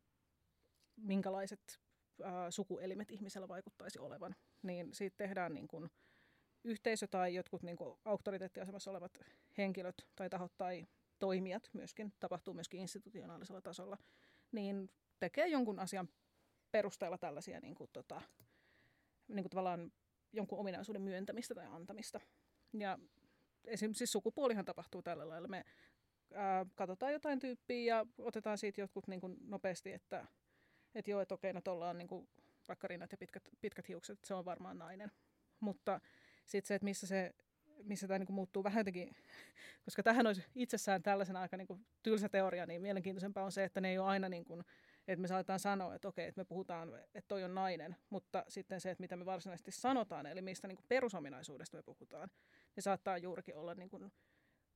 minkälaiset ää, sukuelimet ihmisellä vaikuttaisi olevan. Niin siitä tehdään niin kuin yhteisö tai jotkut niin kuin auktoriteettiasemassa olevat henkilöt tai tahot tai toimijat myöskin, tapahtuu myöskin institutionaalisella tasolla, niin tekee jonkun asian perusteella tällaisia niin kuin, tota, niin kuin tavallaan jonkun ominaisuuden myöntämistä tai antamista. Ja esimerkiksi siis sukupuolihan tapahtuu tällä lailla. Me ää, katsotaan jotain tyyppiä ja otetaan siitä jotkut niin kuin nopeasti, että et joo, että okei, no tuolla on niin kuin, vaikka rinnat ja pitkät, pitkät hiukset, se on varmaan nainen. Mutta sitten se, että missä se missä tämä niin muuttuu vähän jotenkin, koska tähän olisi itsessään tällaisen aika niin kuin tylsä teoria, niin mielenkiintoisempaa on se, että ne ei ole aina niin kuin, että me saatetaan sanoa, että okei, että me puhutaan, että toi on nainen, mutta sitten se, että mitä me varsinaisesti sanotaan, eli mistä niin kuin perusominaisuudesta me puhutaan, niin saattaa juurikin olla niin kuin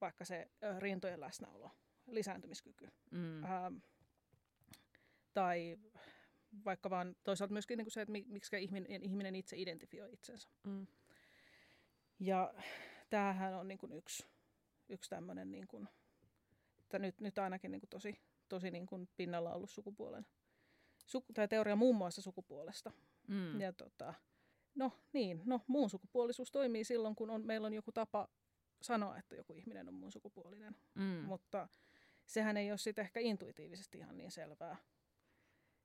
vaikka se rintojen läsnäolo, lisääntymiskyky. Mm. Ähm, tai vaikka vaan toisaalta myöskin niin kuin se, että miksi ihminen, ihminen itse identifioi itsensä. Mm. Ja tämähän on niin kuin yksi, yksi tämmöinen, niin kuin, että nyt, nyt ainakin niin kuin tosi, tosi niin kuin pinnalla ollut sukupuolen, suku, tai teoria muun muassa sukupuolesta. Mm. Ja tota, no niin, no muun sukupuolisuus toimii silloin, kun on, meillä on joku tapa sanoa, että joku ihminen on muun sukupuolinen. Mm. Mutta sehän ei ole sitten ehkä intuitiivisesti ihan niin selvää,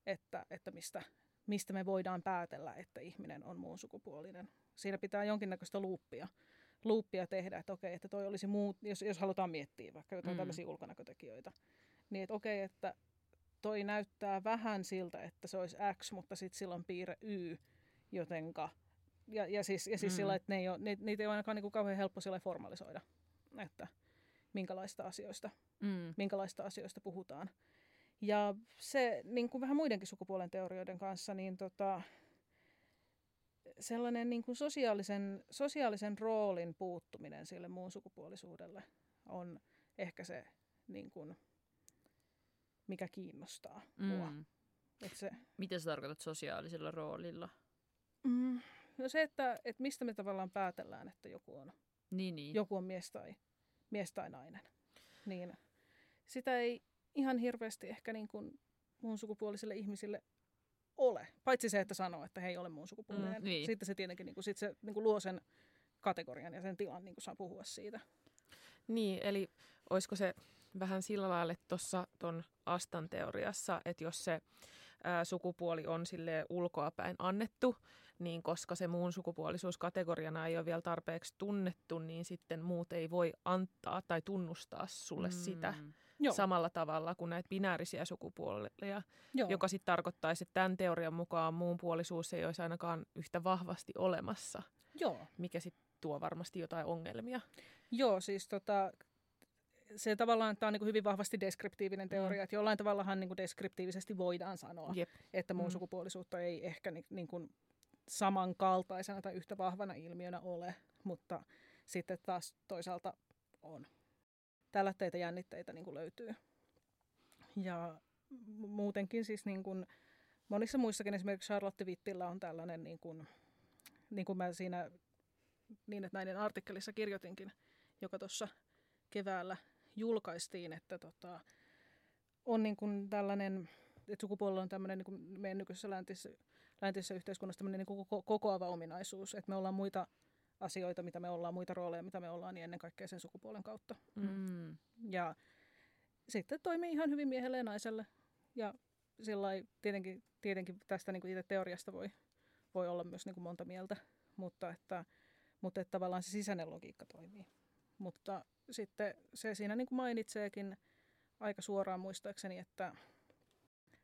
että, että mistä, mistä me voidaan päätellä, että ihminen on muun sukupuolinen. Siinä pitää jonkinnäköistä luuppia, luuppia tehdä, että okei, että toi olisi muu, jos, jos halutaan miettiä vaikka jotain mm. tämmöisiä ulkonäkötekijöitä, niin että okei, että toi näyttää vähän siltä, että se olisi X, mutta sitten sillä on piirre Y, jotenka, ja, ja siis, ja siis mm. sillä, että ne ei ole, ne, niitä ei ole ainakaan niin kuin kauhean helppo sillä formalisoida, että minkälaista asioista, mm. minkälaista asioista puhutaan. Ja se niin kuin vähän muidenkin sukupuolen teorioiden kanssa, niin tota, sellainen niin kuin sosiaalisen, sosiaalisen roolin puuttuminen sille muun sukupuolisuudelle on ehkä se, niin kuin, mikä kiinnostaa mm. mua. Et se, Mitä sä tarkoitat sosiaalisella roolilla? Mm, no se, että, että mistä me tavallaan päätellään, että joku on, niin, niin. Joku on mies, tai, mies tai nainen. Niin sitä ei ihan hirveästi ehkä niin kuin muun sukupuolisille ihmisille ole. Paitsi se, että sanoo, että he ei ole muun sukupuolinen. Mm, niin. Sitten se tietenkin niin kuin, sit se, niin kuin luo sen kategorian ja sen tilan, niin kuin saa puhua siitä. Niin, eli olisiko se vähän sillä lailla, että tuossa tuon Astan teoriassa, että jos se ää, sukupuoli on sille ulkoapäin annettu, niin koska se muun sukupuolisuus kategoriana ei ole vielä tarpeeksi tunnettu, niin sitten muut ei voi antaa tai tunnustaa sulle mm. sitä Joo. samalla tavalla kuin näitä binäärisiä sukupuolia, Joo. joka sitten tarkoittaisi, että tämän teorian mukaan muun puolisuus ei olisi ainakaan yhtä vahvasti olemassa, Joo. mikä sitten tuo varmasti jotain ongelmia. Joo, siis tota, se tavallaan tämä on niin hyvin vahvasti deskriptiivinen teoria, mm. että jollain tavallahan niin deskriptiivisesti voidaan sanoa, Jep. että muun mm. sukupuolisuutta ei ehkä niin, niin kuin samankaltaisena tai yhtä vahvana ilmiönä ole, mutta sitten taas toisaalta on tällaitteita jännitteitä niin kuin löytyy. Ja muutenkin siis niin kuin monissa muissakin, esimerkiksi Charlotte Wittillä on tällainen, niin kuin, niin kuin mä siinä niin, että näiden artikkelissa kirjoitinkin, joka tuossa keväällä julkaistiin, että tota, on niin kuin tällainen, että sukupuolella on tämmöinen niin kuin meidän nykyisessä läntisessä, läntisessä yhteiskunnassa tämmöinen niin kuin kokoava ominaisuus, että me ollaan muita asioita, mitä me ollaan, muita rooleja, mitä me ollaan, niin ennen kaikkea sen sukupuolen kautta. Mm. Ja sitten toimii ihan hyvin miehelle ja naiselle. Ja sillä tietenkin, tietenkin tästä niin kuin itse teoriasta voi, voi olla myös niin kuin monta mieltä, mutta että, mutta että tavallaan se sisäinen logiikka toimii. Mutta sitten se siinä niin kuin mainitseekin aika suoraan muistaakseni, että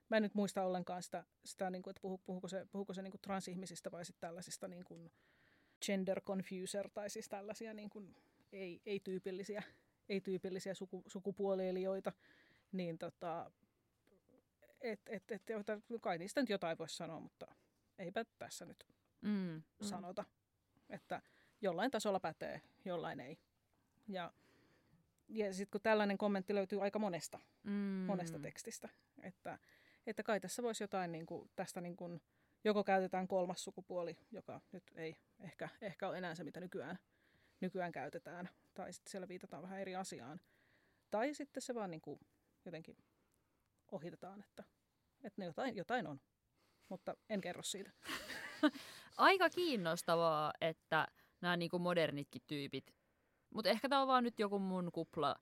mä en nyt muista ollenkaan sitä, sitä niin kuin, että puhuuko se, puhuuko se niin kuin transihmisistä vai sitten tällaisista niin kuin, gender confuser tai siis tällaisia niin kuin ei, ei-tyypillisiä, ei-tyypillisiä suku, sukupuolielijoita, niin tota, et, et, et, kai niistä nyt jotain voisi sanoa, mutta eipä tässä nyt mm, mm. sanota, että jollain tasolla pätee, jollain ei. Ja, ja sitten kun tällainen kommentti löytyy aika monesta, mm. monesta tekstistä, että, että kai tässä voisi jotain niin kuin, tästä niin kuin, joko käytetään kolmas sukupuoli, joka nyt ei ehkä, ehkä ole enää se, mitä nykyään, nykyään käytetään, tai sitten siellä viitataan vähän eri asiaan. Tai sitten se vaan niin kuin jotenkin ohitetaan, että, että ne jotain, jotain on, mutta en kerro siitä. Aika kiinnostavaa, että nämä niin kuin modernitkin tyypit, mutta ehkä tämä on vaan nyt joku mun kupla,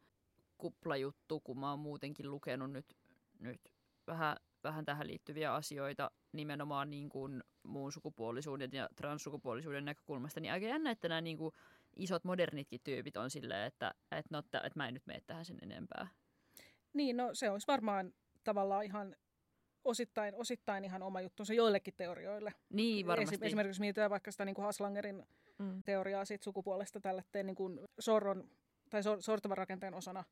kuplajuttu, kun mä oon muutenkin lukenut nyt, nyt vähän vähän tähän liittyviä asioita nimenomaan niin kuin muun sukupuolisuuden ja transsukupuolisuuden näkökulmasta, niin aika jännä, että nämä niin kuin isot modernitkin tyypit on silleen, että, että, no, että, että mä en nyt mene tähän sen enempää. Niin, no se olisi varmaan tavallaan ihan osittain, osittain ihan oma juttunsa joillekin teorioille. Niin, varmasti. Esi- esimerkiksi mietitään vaikka sitä niin kuin Haslangerin Mm. teoriaa siitä sukupuolesta tälle niin kuin sorron tai so, sortavan rakenteen osana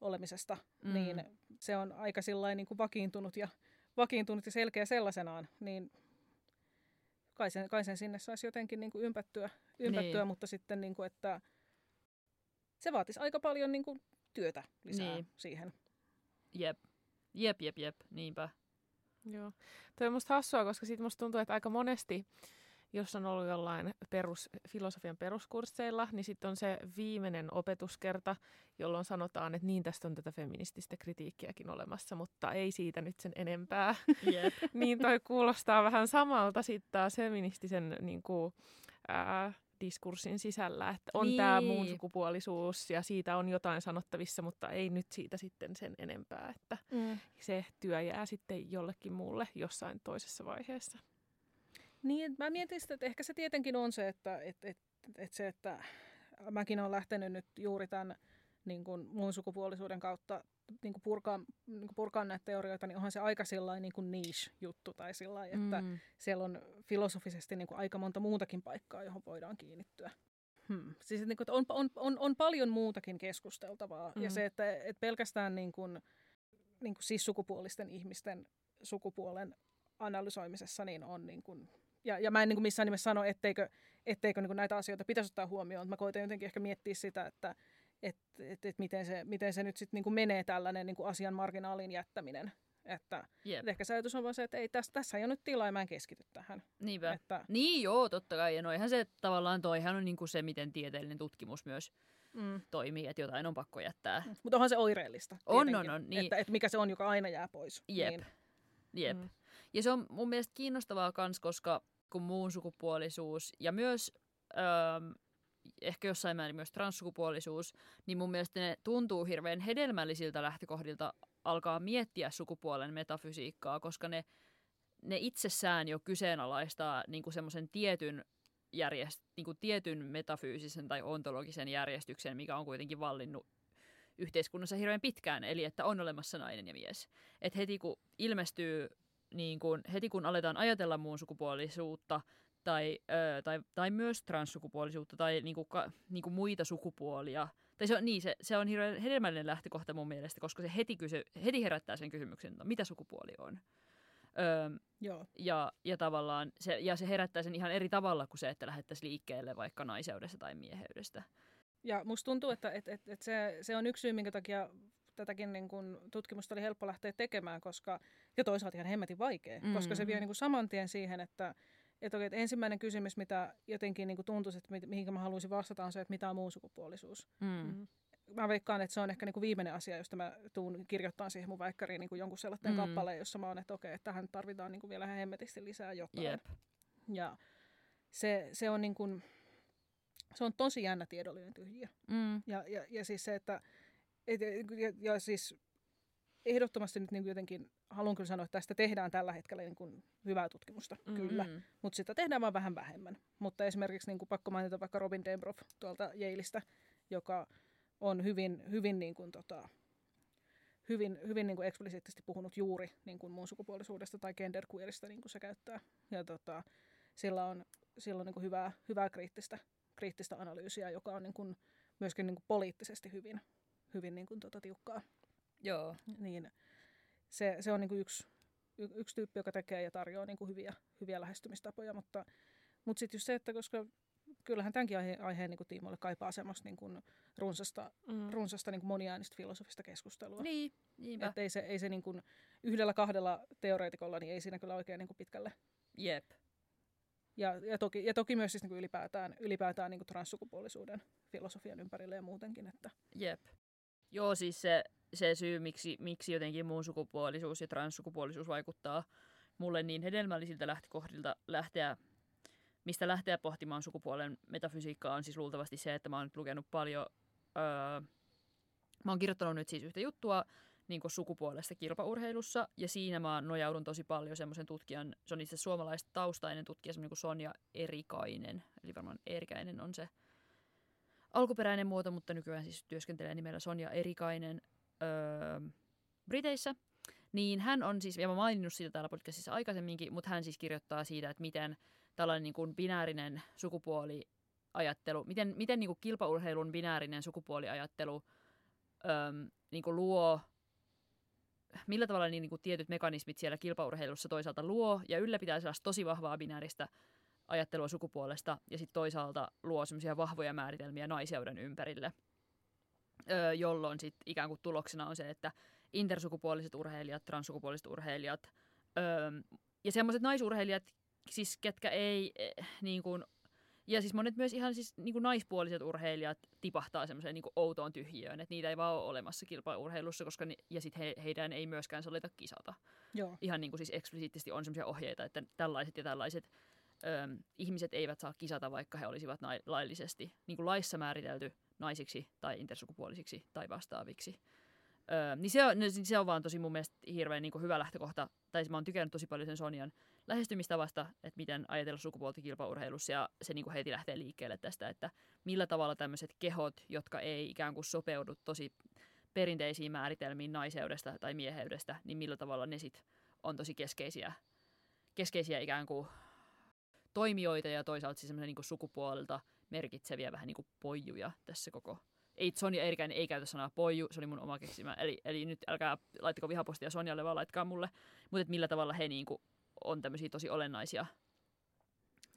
olemisesta, Mm. mm. niin se on aika sillain niin kuin vakiintunut ja vakiintunut ja selkeä sellaisenaan, niin kai sen, kai sen sinne saisi jotenkin niin kuin ympättyä, ympättyä Niin. mutta sitten niin kuin, että se vaatisi aika paljon niin kuin työtä lisää Niin. siihen. Jep. Jep, jep, jep. Niinpä. Joo. Toi on musta hassua, koska siitä musta tuntuu, että aika monesti, jos on ollut jollain perus, filosofian peruskursseilla, niin sitten on se viimeinen opetuskerta, jolloin sanotaan, että niin tästä on tätä feminististä kritiikkiäkin olemassa, mutta ei siitä nyt sen enempää. Jep. niin toi kuulostaa vähän samalta sitten taas feministisen niin kuin, ää, diskurssin sisällä, että on niin. tämä muun sukupuolisuus ja siitä on jotain sanottavissa, mutta ei nyt siitä sitten sen enempää, että Mm. se työ jää sitten jollekin muulle jossain toisessa vaiheessa. Niin, mä mietin sitä, että ehkä se tietenkin on se, että, että, että, että se, että mäkin olen lähtenyt nyt juuri tämän niin kuin muun sukupuolisuuden kautta niin kuin purkaa, niin kuin purkaa näitä teorioita, niin onhan se aika sellainen niin kuin niche-juttu tai sillä että Mm. siellä on filosofisesti niin kuin aika monta muutakin paikkaa, johon voidaan kiinnittyä. Hmm. Siis että niin kuin, että on, on, on, on paljon muutakin keskusteltavaa. Mm. Ja se, että, että pelkästään niin kuin, niin kuin cis-sukupuolisten ihmisten sukupuolen analysoimisessa niin on niin kuin, ja, ja mä en niin kuin missään nimessä sano, etteikö, etteikö niin kuin näitä asioita pitäisi ottaa huomioon. mutta Mä koitan jotenkin ehkä miettiä sitä, että et, et, et miten, se, miten se nyt sitten niin kuin menee tällainen niin kuin asian marginaalin jättäminen. Että et ehkä se ajatus on vaan se, että ei, tässä, tässä ei ole nyt tilaa ja mä en keskity tähän. Niinpä. Että, Niin joo, totta kai. Ja noihän se tavallaan toihan on niinku se, miten tieteellinen tutkimus myös mm. toimii, että jotain on pakko jättää. Mutta onhan se oireellista. On, tietenkin, on, on, niin. Että, että mikä se on, joka aina jää pois. Jep. Niin, Jep. Mm. Ja se on mun mielestä kiinnostavaa kans, koska kun muun sukupuolisuus ja myös öö, ehkä jossain määrin myös transsukupuolisuus, niin mun mielestä ne tuntuu hirveän hedelmällisiltä lähtökohdilta alkaa miettiä sukupuolen metafysiikkaa, koska ne, ne itsessään jo kyseenalaistaa niin semmoisen tietyn järjest, niin kuin tietyn metafyysisen tai ontologisen järjestyksen, mikä on kuitenkin vallinnut yhteiskunnassa hirveän pitkään, eli että on olemassa nainen ja mies. Et heti kun ilmestyy, niin kun, heti kun aletaan ajatella muun sukupuolisuutta tai, ö, tai, tai myös transsukupuolisuutta tai niin kuin, ka, niin kuin muita sukupuolia, tai se on, niin, se, se on hirveän hedelmällinen lähtökohta mun mielestä, koska se heti, kysy, heti herättää sen kysymyksen, no, mitä sukupuoli on. Öö, joo. ja, ja tavallaan se, ja se herättää sen ihan eri tavalla kuin se, että lähdettäisiin liikkeelle vaikka naiseudesta tai mieheydestä. Ja musta tuntuu, että et, et, et se, se on yksi syy, minkä takia tätäkin niin kun, tutkimusta oli helppo lähteä tekemään, koska, ja toisaalta ihan hemmetin vaikea, mm. koska se vie niin kun, saman tien siihen, että et, okei, että ensimmäinen kysymys, mitä jotenkin niin kun, tuntuisi, että mi- mihinkä mä haluaisin vastata, on se, että mitä on muun sukupuolisuus. Mm. Mm. Mä veikkaan, että se on ehkä niin kuin viimeinen asia, josta mä tuun kirjoittamaan siihen mun väikkäriin niin kuin jonkun sellaisen Mm. mm. kappaleen, jossa mä oon, että okei, että tähän tarvitaan niin kuin vielä ihan hemmetisti lisää jotain. Jep. Ja se, se on niin kuin, se on tosi jännä tiedollinen tyhjiö. Mm. Ja, ja, ja siis se, että et, ja, ja siis ehdottomasti nyt niin kuin jotenkin haluan kyllä sanoa, että tästä tehdään tällä hetkellä niin kuin hyvää tutkimusta, Mm. mm. kyllä. Mm. Mutta sitä tehdään vaan vähän vähemmän. Mutta esimerkiksi niin kuin pakko mainita vaikka Robin Dembroff tuolta Yaleista, joka on hyvin, hyvin, niin kuin, tota, hyvin, hyvin niin kuin eksplisiittisesti puhunut juuri niin kuin muun sukupuolisuudesta tai genderqueerista, niin kuin se käyttää. Ja tota, sillä on, sillä on niin kuin hyvää, hyvää kriittistä, kriittistä analyysiä, joka on niin kuin, myöskin niin kuin poliittisesti hyvin, hyvin niin kuin, tota, tiukkaa. Joo. Niin se, se on niin kuin yksi, y, yksi tyyppi, joka tekee ja tarjoaa niin kuin hyviä, hyviä lähestymistapoja, mutta, mutta sitten just se, että koska kyllähän tämänkin aihe, aiheen niin kuin tiimoille kaipaa semmoista niin kuin runsasta, Mm. runsasta niin kuin moniäänistä filosofista keskustelua. Niin, niinpä. Että ei se, ei se niin kuin yhdellä kahdella teoreetikolla, niin ei siinä kyllä oikein niin kuin pitkälle. Jep. Ja, ja, toki, ja toki myös siis niin kuin ylipäätään, ylipäätään niin kuin transsukupuolisuuden filosofian ympärille ja muutenkin. Että, Jep. Joo, siis se, se syy, miksi, miksi jotenkin muun sukupuolisuus ja transsukupuolisuus vaikuttaa mulle niin hedelmällisiltä lähtökohdilta lähteä, mistä lähteä pohtimaan sukupuolen metafysiikkaa on siis luultavasti se, että mä oon nyt lukenut paljon, öö, mä oon kirjoittanut nyt siis yhtä juttua niin sukupuolesta kilpaurheilussa, ja siinä mä nojaudun tosi paljon semmoisen tutkijan, se on itse suomalaistaustainen tutkija, semmoinen kuin Sonja Erikainen, eli varmaan Erikäinen on se alkuperäinen muoto, mutta nykyään siis työskentelee nimellä Sonja Erikainen öö, Briteissä. Niin hän on siis, ja mä maininnut siitä täällä podcastissa aikaisemminkin, mutta hän siis kirjoittaa siitä, että miten tällainen niin kuin binäärinen sukupuoliajattelu, miten, miten niin kuin kilpaurheilun binäärinen sukupuoliajattelu öö, niin kuin luo millä tavalla niin, niin kuin tietyt mekanismit siellä kilpaurheilussa toisaalta luo ja ylläpitää sellaista tosi vahvaa binääristä ajattelua sukupuolesta ja sitten toisaalta luo semmoisia vahvoja määritelmiä naiseuden ympärille, öö, jolloin sitten ikään kuin tuloksena on se, että intersukupuoliset urheilijat, transsukupuoliset urheilijat öö, ja semmoiset naisurheilijat, siis ketkä ei eh, niin kuin, ja siis monet myös ihan siis niin kuin naispuoliset urheilijat tipahtaa semmoiseen niin outoon tyhjiöön, että niitä ei vaan ole olemassa kilpaurheilussa, koska ni, ja sitten he, heidän ei myöskään sallita kisata. Joo. Ihan niin kuin siis eksplisiittisesti on semmoisia ohjeita, että tällaiset ja tällaiset ö, ihmiset eivät saa kisata, vaikka he olisivat nai, laillisesti niin kuin laissa määritelty naisiksi tai intersukupuolisiksi tai vastaaviksi. Öö, niin se on, se on vaan tosi mun mielestä hirveän niin kuin hyvä lähtökohta. Tai mä oon tykännyt tosi paljon sen Sonjan lähestymistavasta, että miten ajatella sukupuolta kilpaurheilussa. Ja se niin kuin heti lähtee liikkeelle tästä, että millä tavalla tämmöiset kehot, jotka ei ikään kuin sopeudu tosi perinteisiin määritelmiin naiseudesta tai mieheydestä, niin millä tavalla ne sit on tosi keskeisiä, keskeisiä ikään kuin toimijoita ja toisaalta siis niin kuin sukupuolelta merkitseviä vähän niin kuin poijuja tässä koko ei Sonja Eerikäinen ei käytä sanaa poiju, se oli mun oma keksimä. Eli, eli nyt älkää laittako vihapostia Sonjalle, vaan laittakaa mulle. Mutta millä tavalla he niinku on tämmöisiä tosi olennaisia,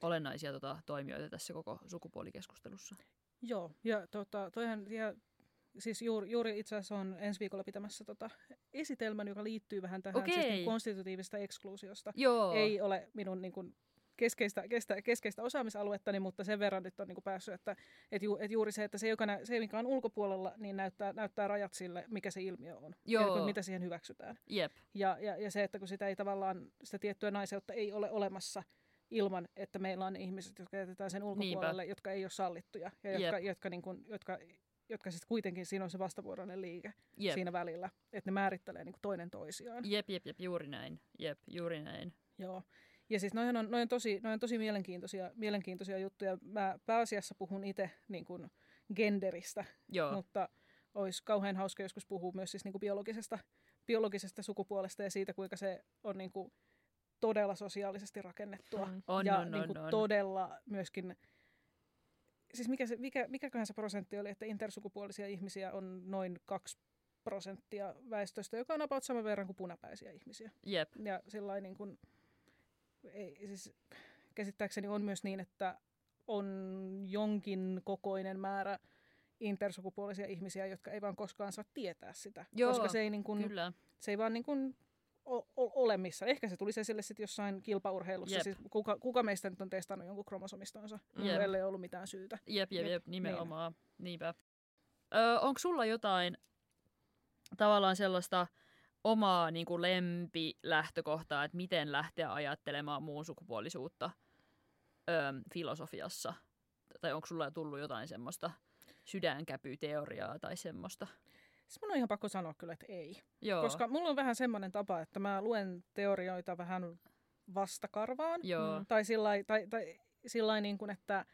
olennaisia tota, toimijoita tässä koko sukupuolikeskustelussa. Joo, ja tota, toihan, ja siis juuri, juuri itse asiassa on ensi viikolla pitämässä tota esitelmän, joka liittyy vähän tähän Okei. siis niin konstitutiivista ekskluusiosta. Joo. Ei ole minun niin kuin, keskeistä, kestä, keskeistä osaamisaluettani, mutta sen verran nyt on niin kuin päässyt, että et ju, et juuri se, että se, joka nä, se, mikä on ulkopuolella, niin näyttää, näyttää rajat sille, mikä se ilmiö on. Joo. Ja niin kuin, mitä siihen hyväksytään. Jep. Ja, ja, ja se, että kun sitä ei tavallaan, sitä tiettyä naiseutta ei ole olemassa ilman, että meillä on ihmiset, jotka jätetään sen ulkopuolelle, Niinpä. jotka ei ole sallittuja ja jotka, jotka, niin kuin, jotka, jotka sitten kuitenkin siinä on se vastavuoroinen liike Jep. siinä välillä, että ne määrittelee niin toinen toisiaan. Jep, jep, jep, juuri näin. Jep, juuri näin. Joo. Ja siis noihin on, noin on, tosi, noin on tosi mielenkiintoisia, mielenkiintoisia juttuja. Mä pääasiassa puhun itse niin kuin genderistä, Joo. mutta olisi kauhean hauska joskus puhua myös siis niin kuin biologisesta, biologisesta sukupuolesta ja siitä, kuinka se on niin kuin todella sosiaalisesti rakennettua. Mm. On, ja on, niin kuin on, on. todella myöskin, siis mikä se, mikä, mikäköhän se prosentti oli, että intersukupuolisia ihmisiä on noin 2 prosenttia väestöstä, joka on about saman verran kuin punapäisiä ihmisiä. Jep. Ja sillä niin kuin, ei, siis käsittääkseni on myös niin, että on jonkin kokoinen määrä intersukupuolisia ihmisiä, jotka ei vaan koskaan saa tietää sitä. Joo, koska se ei, niin kuin, Kyllä. se ei vaan niin o- ole missä. Ehkä se tulisi esille sitten jossain kilpaurheilussa. Jep. Siis kuka, kuka meistä nyt on testannut jonkun kromosomistonsa, Jep. ellei ollut mitään syytä. Jep, jep, Jep, jep, nimenomaan. Niinpä. Öö, onko sulla jotain tavallaan sellaista omaa niin kuin lempilähtökohtaa, että miten lähteä ajattelemaan muun sukupuolisuutta öö, filosofiassa? Tai onko sulla tullut jotain semmoista sydänkäpyteoriaa tai semmoista? Siis mun on ihan pakko sanoa kyllä, että ei. Joo. Koska mulla on vähän semmoinen tapa, että mä luen teorioita vähän vastakarvaan. Joo. Mm. Tai sillä tai, tai sillai niin kuin, että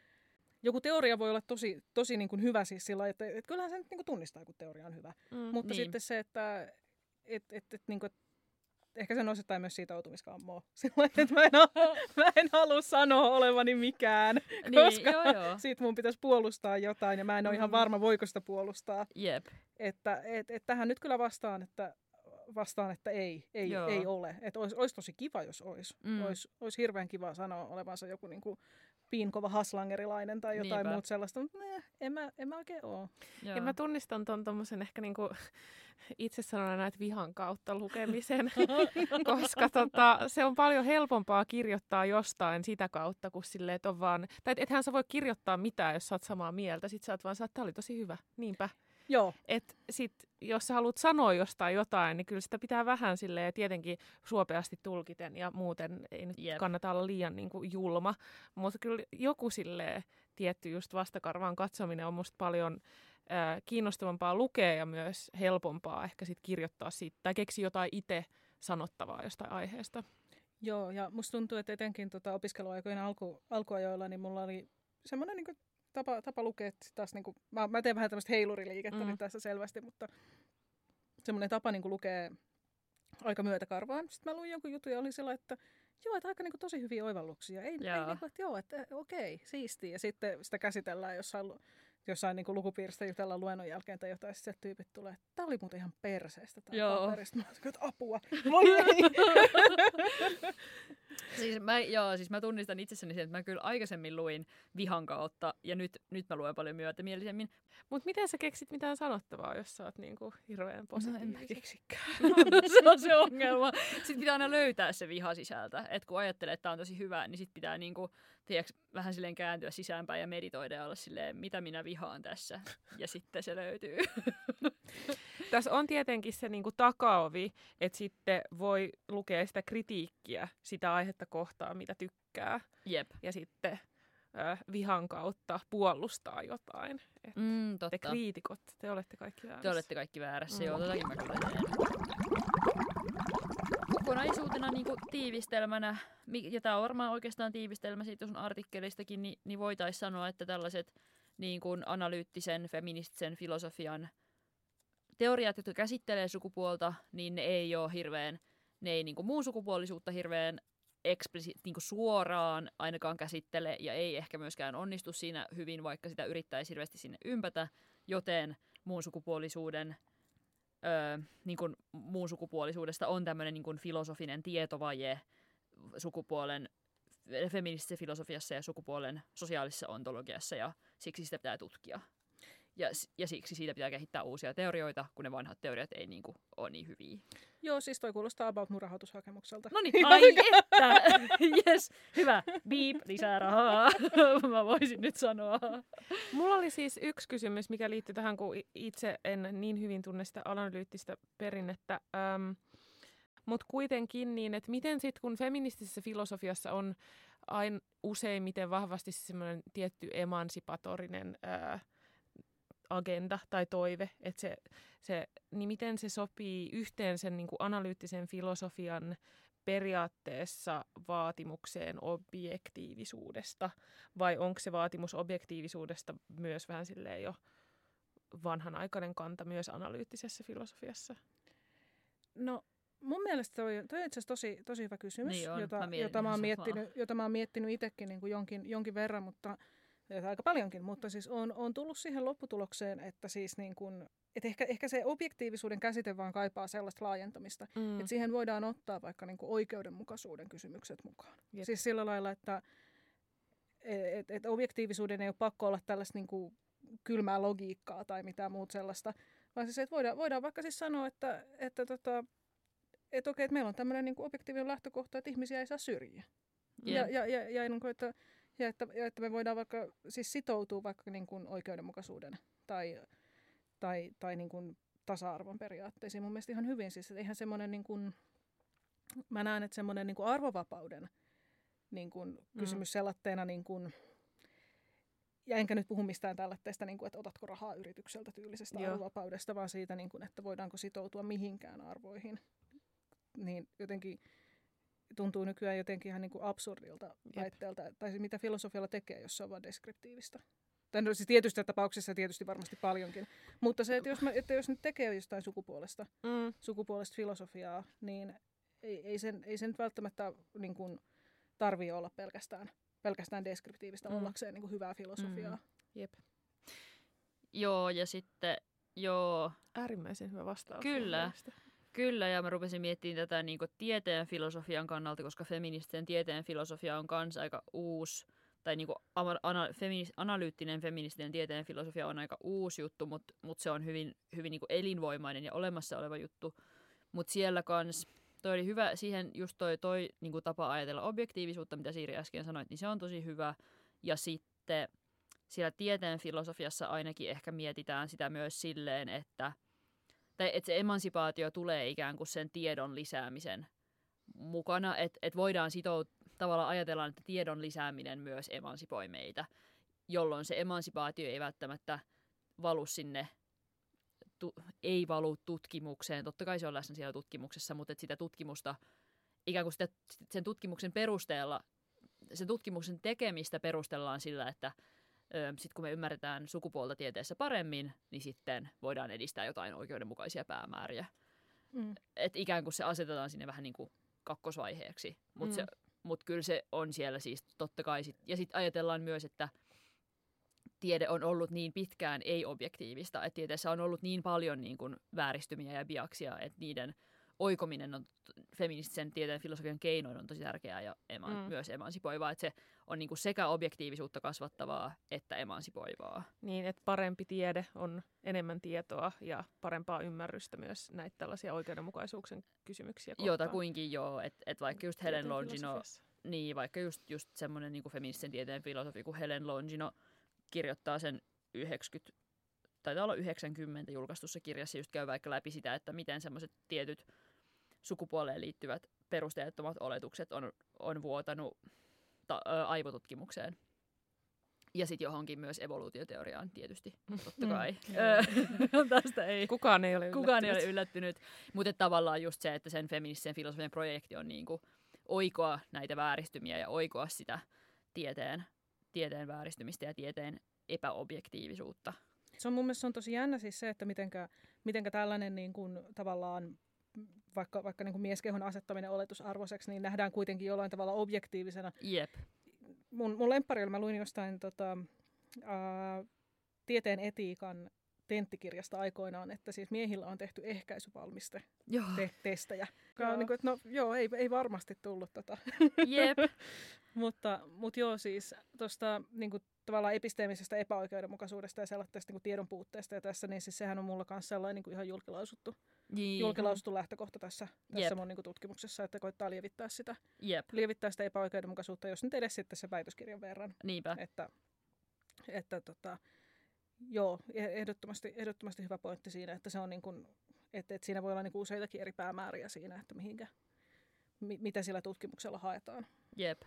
joku teoria voi olla tosi, tosi niin kuin hyvä siis sillä että, että kyllähän se nyt niin kuin tunnistaa, kun teoria on hyvä. Mm. Mutta niin. sitten se, että et, et, et, niin kuin, ehkä se on osittain myös siitä outumiskammoa. Sillä että mä en, halua, mä en halua sanoa olevani mikään, niin, koska joo, joo. siitä mun pitäisi puolustaa jotain ja mä en ole ihan Mm. varma, voiko sitä puolustaa. Jep. Että et, et tähän nyt kyllä vastaan, että vastaan, että ei, ei, Joo. ei ole. Että olisi, olisi tosi kiva, jos olisi. Mm. Olisi, olisi hirveän kiva sanoa olevansa joku niin kuin piinkova haslangerilainen tai jotain Niinpä. muuta sellaista, mutta ne, en, mä, en mä oikein ole. Joo. Ja mä tunnistan ton tommosen ehkä niinku itse sanon näitä vihan kautta lukemisen, koska tota, se on paljon helpompaa kirjoittaa jostain sitä kautta, kuin silleen, että on vaan, tai et, ethän sä voi kirjoittaa mitään, jos sä oot samaa mieltä, sit sä oot vaan, että tää oli tosi hyvä, niinpä. Joo, Et sit, jos sä haluat sanoa jostain jotain, niin kyllä sitä pitää vähän silleen tietenkin suopeasti tulkiten ja muuten ei nyt Jep. kannata olla liian niin kuin julma. Mutta kyllä joku silleen tietty just vastakarvaan katsominen on musta paljon ää, kiinnostavampaa lukea ja myös helpompaa ehkä sit kirjoittaa siitä tai keksiä jotain itse sanottavaa jostain aiheesta. joo, ja musta tuntuu, että etenkin tota opiskeluaikojen alku, alkuajoilla, niin mulla oli semmoinen niin tapa, tapa lukea taas, niin kuin, mä, mä teen vähän tämmöistä heiluriliikettä Mm. nyt tässä selvästi, mutta semmoinen tapa niin kuin lukee aika myötäkarvaan. Sitten mä luin jonkun jutun ja oli sillä, että joo, että aika niin kuin, tosi hyviä oivalluksia. Ei, ei niin kuin, että joo, että okei, siistiä. Ja sitten sitä käsitellään jossain, jossain niin lukupiiristä jutellaan luennon jälkeen tai jotain, sitten tyypit tulee, että tämä oli muuten ihan perseestä tämä Joo. paperista. Mä olin, että apua, voi ei. Siis mä, joo, siis mä tunnistan itsessäni sen, että mä kyllä aikaisemmin luin vihan kautta ja nyt, nyt mä luen paljon myötämielisemmin. Mutta miten sä keksit mitään sanottavaa, jos sä oot niinku hirveän positiivinen? keksikään. se on se ongelma. Sitten pitää aina löytää se viha sisältä. Et kun ajattelee, että tämä on tosi hyvä, niin sitten pitää niinku, tiedätkö, vähän silleen kääntyä sisäänpäin ja meditoida ja olla silleen, mitä minä vihaan tässä. Ja sitten se löytyy. Tässä on tietenkin se niinku takaovi, että sitten voi lukea sitä kritiikkiä sitä aihetta kohtaan, mitä tykkää. Jep. Ja sitten vihan kautta puolustaa jotain. Et Mm, te totta. kriitikot, te olette kaikki väärässä. Te olette kaikki väärässä, Mm. joo, totakin mä kyllä teen. Kokonaisuutena niin kuin tiivistelmänä, ja tämä on varmaan oikeastaan tiivistelmä siitä sun artikkelistakin, niin, niin voitaisiin sanoa, että tällaiset niin kuin analyyttisen, feministisen filosofian teoriat, jotka käsittelee sukupuolta, niin ne ei ole hirveän, ne ei niin kuin muun sukupuolisuutta hirveän eksplisi- niin suoraan ainakaan käsittele ja ei ehkä myöskään onnistu siinä hyvin, vaikka sitä yrittäisi hirveästi sinne ympätä, joten muun sukupuolisuuden öö, niin kuin muun sukupuolisuudesta on tämmöinen niin kuin filosofinen tietovaje sukupuolen feministisessä filosofiassa ja sukupuolen sosiaalisessa ontologiassa ja siksi sitä pitää tutkia. Ja, ja siksi siitä pitää kehittää uusia teorioita, kun ne vanhat teoriat ei niin kuin, ole niin hyviä. Joo, siis toi kuulostaa About mun rahoitushakemukselta. No niin, ai että! Yes, hyvä. Beep, lisää rahaa. Mä voisin nyt sanoa. Mulla oli siis yksi kysymys, mikä liittyy tähän, kun itse en niin hyvin tunne sitä analyyttistä perinnettä. Ähm, Mutta kuitenkin niin, että miten sitten kun feministisessä filosofiassa on aina useimmiten vahvasti semmoinen tietty emansipatorinen ää, agenda tai toive, että se, se, niin miten se sopii yhteen sen niin kuin analyyttisen filosofian periaatteessa vaatimukseen objektiivisuudesta, vai onko se vaatimus objektiivisuudesta myös vähän silleen jo vanhanaikainen kanta myös analyyttisessä filosofiassa? No mun mielestä toi, toi on itse asiassa tosi, tosi hyvä kysymys, Niin on, jota, mä jota, mä oon miettinyt, jota mä oon miettinyt itsekin niin kuin jonkin, jonkin verran, mutta aika paljonkin, mutta siis on, on tullut siihen lopputulokseen, että siis niin kuin, että ehkä, ehkä se objektiivisuuden käsite vaan kaipaa sellaista laajentamista, Mm. että siihen voidaan ottaa vaikka niin kuin oikeudenmukaisuuden kysymykset mukaan. Jep. Siis sillä lailla, että et, et objektiivisuuden ei ole pakko olla tällaista niin kuin kylmää logiikkaa tai mitään muuta sellaista, vaan siis, että voidaan, voidaan vaikka siis sanoa, että, että, tota, että okei, että meillä on tämmöinen niin objektiivinen lähtökohta, että ihmisiä ei saa syrjiä. Ja, Jep. ja, ja, ja, niin kuin, että, ja, että, ja että me voidaan vaikka siis sitoutua vaikka niin kuin oikeudenmukaisuuden tai, tai, tai niin kuin tasa-arvon periaatteisiin. Mun mielestä ihan hyvin. Siis, että eihän semmoinen, niin kuin, mä näen, että semmoinen niin kuin arvovapauden niin kuin kysymys sellaisena, niin kuin, ja enkä nyt puhu mistään tällaisesta, niin kuin, että otatko rahaa yritykseltä tyylisestä Joo. arvovapaudesta, vaan siitä, niin kuin, että voidaanko sitoutua mihinkään arvoihin. Niin jotenkin tuntuu nykyään jotenkin ihan niin kuin absurdilta väitteeltä, tai se mitä filosofialla tekee, jos se on vain deskriptiivistä. Tai no siis tietysti tapauksessa tietysti varmasti paljonkin. Mutta se, että jos, mä, että jos nyt tekee jostain sukupuolesta, Mm. sukupuolesta filosofiaa, niin ei, ei, sen, ei sen nyt välttämättä niin kuin, tarvii olla pelkästään, pelkästään deskriptiivistä Mm. ollakseen niin kuin hyvää filosofiaa. Mm. Jep. Joo, ja sitten, joo, Äärimmäisen hyvä vastaus. Kyllä. mielestä. Kyllä, ja mä rupesin miettimään tätä niin tieteen filosofian kannalta, koska feministisen tieteen filosofia on kans aika uusi, tai niin ana, feminis, analyyttinen feministinen tieteen filosofia on aika uusi juttu, mutta mut se on hyvin, hyvin niin elinvoimainen ja olemassa oleva juttu. Mutta siellä kans, toi oli hyvä, siihen just toi, toi niin tapa ajatella objektiivisuutta, mitä Siiri äsken sanoit, niin se on tosi hyvä. Ja sitten siellä tieteen filosofiassa ainakin ehkä mietitään sitä myös silleen, että tai että se emansipaatio tulee ikään kuin sen tiedon lisäämisen mukana, että et voidaan sitoutua, tavallaan ajatellaan, että tiedon lisääminen myös emansipoi meitä, jolloin se emansipaatio ei välttämättä valu sinne, tu, ei valu tutkimukseen, totta kai se on läsnä siellä tutkimuksessa, mutta että sitä tutkimusta, ikään kuin sitä, sen tutkimuksen perusteella, sen tutkimuksen tekemistä perustellaan sillä, että sitten kun me ymmärretään sukupuolta tieteessä paremmin, niin sitten voidaan edistää jotain oikeudenmukaisia päämääriä. Mm. Et ikään kuin se asetetaan sinne vähän niin kuin kakkosvaiheeksi, mutta Mm. mut kyllä se on siellä siis totta kai. Sit, ja sitten ajatellaan myös, että tiede on ollut niin pitkään ei-objektiivista, että tieteessä on ollut niin paljon niin kuin vääristymiä ja biaksia, että niiden oikominen on feministisen tieteen filosofian keinoin on tosi tärkeää ja eman, Mm. myös emansipoivaa, että se on niin kuin sekä objektiivisuutta kasvattavaa että emansipoivaa. Niin, että parempi tiede on enemmän tietoa ja parempaa ymmärrystä myös näitä tällaisia oikeudenmukaisuuksien kysymyksiä kohtaan. Jotakuinkin joo, että et vaikka just Helen Longino. Niin, vaikka just, just semmoinen niin feministisen tieteen filosofi kuin Helen Longino kirjoittaa sen 90, taitaa olla 90 julkaistussa kirjassa, just käy vaikka läpi sitä, että miten semmoiset tietyt sukupuoleen liittyvät perusteettomat oletukset on, on vuotanut ta- aivotutkimukseen. Ja sitten johonkin myös evoluutioteoriaan tietysti, totta Mm, kai. Ö, Tästä ei Kukaan ei ole kukaan ei ole yllättynyt. yllättynyt. Mutta tavallaan just se, että sen feministisen filosofian projekti on niinku oikoa näitä vääristymiä ja oikoa sitä tieteen, tieteen vääristymistä ja tieteen epäobjektiivisuutta. Se on mun mielestä se on tosi jännä siis se, että mitenkä, mitenkä tällainen niin kuin, tavallaan vaikka, vaikka niin kuin mieskehon asettaminen oletusarvoiseksi, niin nähdään kuitenkin jollain tavalla objektiivisena. Jep. Mun, mun lemppari oli, mä luin jostain tota, ää, tieteen etiikan tenttikirjasta aikoinaan, että siis miehillä on tehty ehkäisyvalmiste Joo. te- testejä. Joo. Joo. Niin kuin, että no joo, ei, ei varmasti tullut tota. Jep. mutta, mutta joo, siis tuosta niin kuin, tavallaan episteemisestä epäoikeudenmukaisuudesta ja sellaisesta niin tiedon puutteesta ja tässä, niin siis sehän on mulla kanssa sellainen niin kuin ihan julkilausuttu, Niin. julkilausuttu lähtökohta tässä, tässä Jep. mun niin kuin, tutkimuksessa, että koittaa lievittää sitä, Jep. lievittää sitä epäoikeudenmukaisuutta, jos nyt edes sitten se väitöskirjan verran. Niinpä. Että, että tota, joo, e- ehdottomasti, ehdottomasti hyvä pointti siinä, että se on niin kuin, että, että siinä voi olla niin kuin useitakin eri päämääriä siinä, että mihinkä, mi, mitä sillä tutkimuksella haetaan. Jep.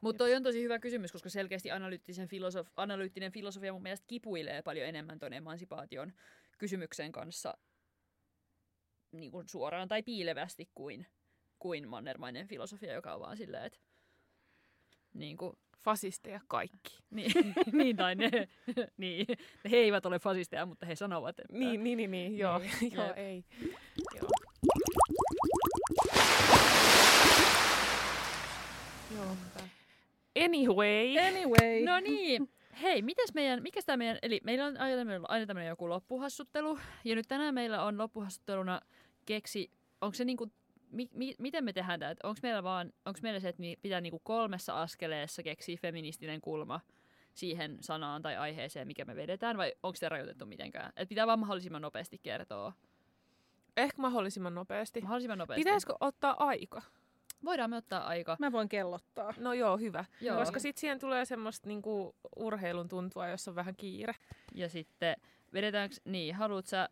Mutta toi on tosi hyvä kysymys, koska selkeästi analyyttisen filosof- analyyttinen filosofia mun mielestä kipuilee paljon enemmän ton emansipaation kysymyksen kanssa niin kuin suoraan tai piilevästi kuin, kuin mannermainen filosofia, joka on vaan silleen, että niin kuin, Fasisteja kaikki. niin, niin, tai ne, niin, he eivät ole fasisteja, mutta he sanovat, että... Niin, niin, niin, niin. joo, Niin, joo ei. Joo. Joo. Anyway. Anyway, No niin. Hei, mitäs meidän, mikä tämä meidän, eli meillä on aina tämmöinen, aina tämmöinen joku loppuhassuttelu, ja nyt tänään meillä on loppuhassutteluna keksi, onko se niinku, mi, mi, miten me tehdään tämä, onko meillä vaan, onko meillä se, että mi- pitää niinku kolmessa askeleessa keksiä feministinen kulma siihen sanaan tai aiheeseen, mikä me vedetään, vai onko se rajoitettu mitenkään? Et pitää vaan mahdollisimman nopeasti kertoa. Ehkä mahdollisimman nopeasti. Mahdollisimman nopeasti. Pitäisikö ottaa aika? Voidaan me ottaa aika. mä voin kellottaa. No joo, hyvä. Joo. Koska sitten siihen tulee semmoista niinku urheilun tuntua, jossa on vähän kiire. Ja sitten vedetäänkö, niin, haluatko sä,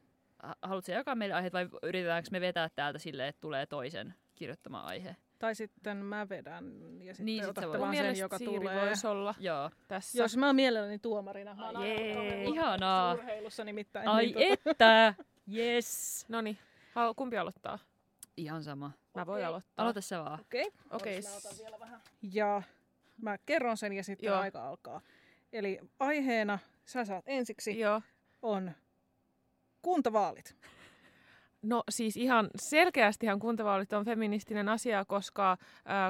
haluatko jakaa meille aiheet vai yritetäänkö me vetää täältä silleen, että tulee toisen kirjoittama aihe? Tai sitten mä vedän ja sitten Niin, sit otatte voit. vaan sen, joka Siiri tulee. voisi olla Joo. tässä. Jos mä oon mielelläni tuomarina. Mä oon jee. Ihanaa. Urheilussa nimittäin. Ai niin, tota- että! Yes! No niin, kumpi aloittaa? Ihan sama. Mä voin Okei. aloittaa. Aloita sä vaan. Okei. Okei. Olis Mä otan vielä vähän. Ja mä kerron sen ja sitten Joo. aika alkaa. Eli aiheena, sä saat ensiksi, Joo. on kuntavaalit. No siis ihan selkeästihan kuntavaalit on feministinen asia, koska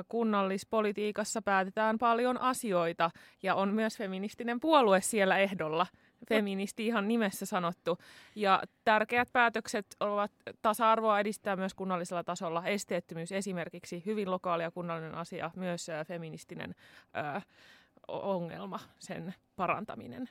kunnallispolitiikassa päätetään paljon asioita ja on myös feministinen puolue siellä ehdolla. Feministi ihan nimessä sanottu. Ja tärkeät päätökset ovat tasa-arvoa edistää myös kunnallisella tasolla. Esteettömyys esimerkiksi, hyvin lokaali ja kunnallinen asia, myös feministinen o- ongelma, sen parantaminen.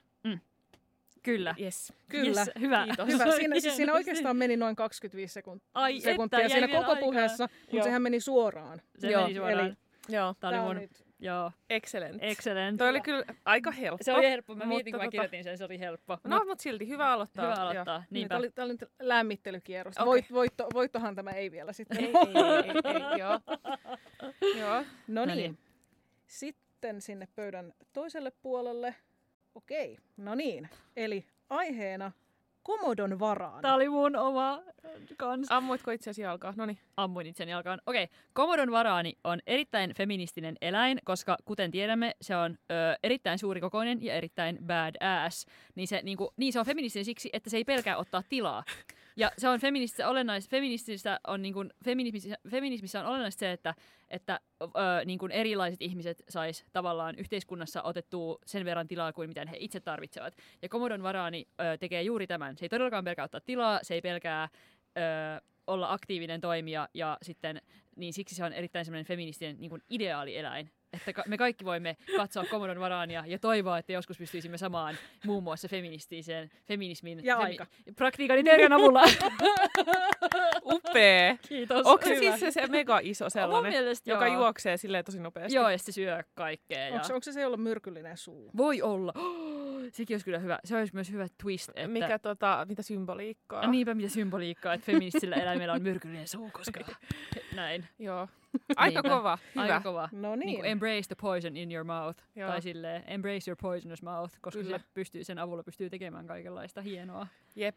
Kyllä. Yes. Kyllä. Yes, hyvä. Kiitos. Hyvä. Siinä, siis siinä oikeastaan meni noin 25 sekuntia, Ai sekuntia että, siinä koko aikaa. puheessa, mutta Joo. sehän meni suoraan. Se Joo, meni suoraan. eli- Joo, Tää oli mun, nyt- joo, excellent. excellent. Toi oli kyllä aika helppo. Se oli helppo. Mä mutta mietin, kun mä tota- kirjoitin sen, se oli helppo. No, Mut mutta silti hyvä aloittaa. hyvä aloittaa. Niin, Niinpä. Tämä oli, tää oli nyt lämmittelykierros. Okei. Voit, voitto, voittohan tämä ei vielä sitten Ei, ei, ei, ei, ei, joo. joo. No niin. Sitten sinne pöydän toiselle puolelle. Okei, no niin. Eli aiheena Komodon varaan. Tää oli mun oma kans. Ammuitko itseäsi jalkaa? Noniin. Ammuin itseni alkaan. Okei, Komodon varaani on erittäin feministinen eläin, koska kuten tiedämme, se on ö, erittäin suurikokoinen ja erittäin bad ass. Niin se, niinku, niin se on feministinen siksi, että se ei pelkää ottaa tilaa. Ja se on feminististä olennaista, feminististä on niin kuin, feminismissä, feminismissä on olennaista se, että, että ö, niin kuin erilaiset ihmiset sais tavallaan yhteiskunnassa otettua sen verran tilaa kuin mitä he itse tarvitsevat. Ja Komodon varaani ö, tekee juuri tämän. Se ei todellakaan pelkää ottaa tilaa, se ei pelkää ö, olla aktiivinen toimija ja sitten niin siksi se on erittäin semmoinen feministinen niin kuin ideaalieläin. Että ka- me kaikki voimme katsoa Komodon varaania ja toivoa, että joskus pystyisimme samaan muun muassa feministiseen, feminismin Ja aika. praktiikan ja teorian avulla. Upee. Kiitos. Onko se siis se, se mega iso sellainen, mielestä joka joo. juoksee silleen tosi nopeasti? Joo, ja se syö kaikkea. Ja... Onko, onko se se, jolla myrkyllinen suu? Voi olla. Sekin olisi kyllä hyvä. Se olisi myös hyvä twist. Että... Mikä tota, mitä symboliikkaa? Ja niinpä mitä symboliikkaa, että feministisillä eläimellä on myrkyllinen suu, koska näin. Joo. Aika Niinpä. kova. Hyvä. Aika kova. No Niin niin. kuin embrace the poison in your mouth. Joo. Tai silleen embrace your poisonous mouth, koska Kyllä. se pystyy, sen avulla pystyy tekemään kaikenlaista hienoa. Jep.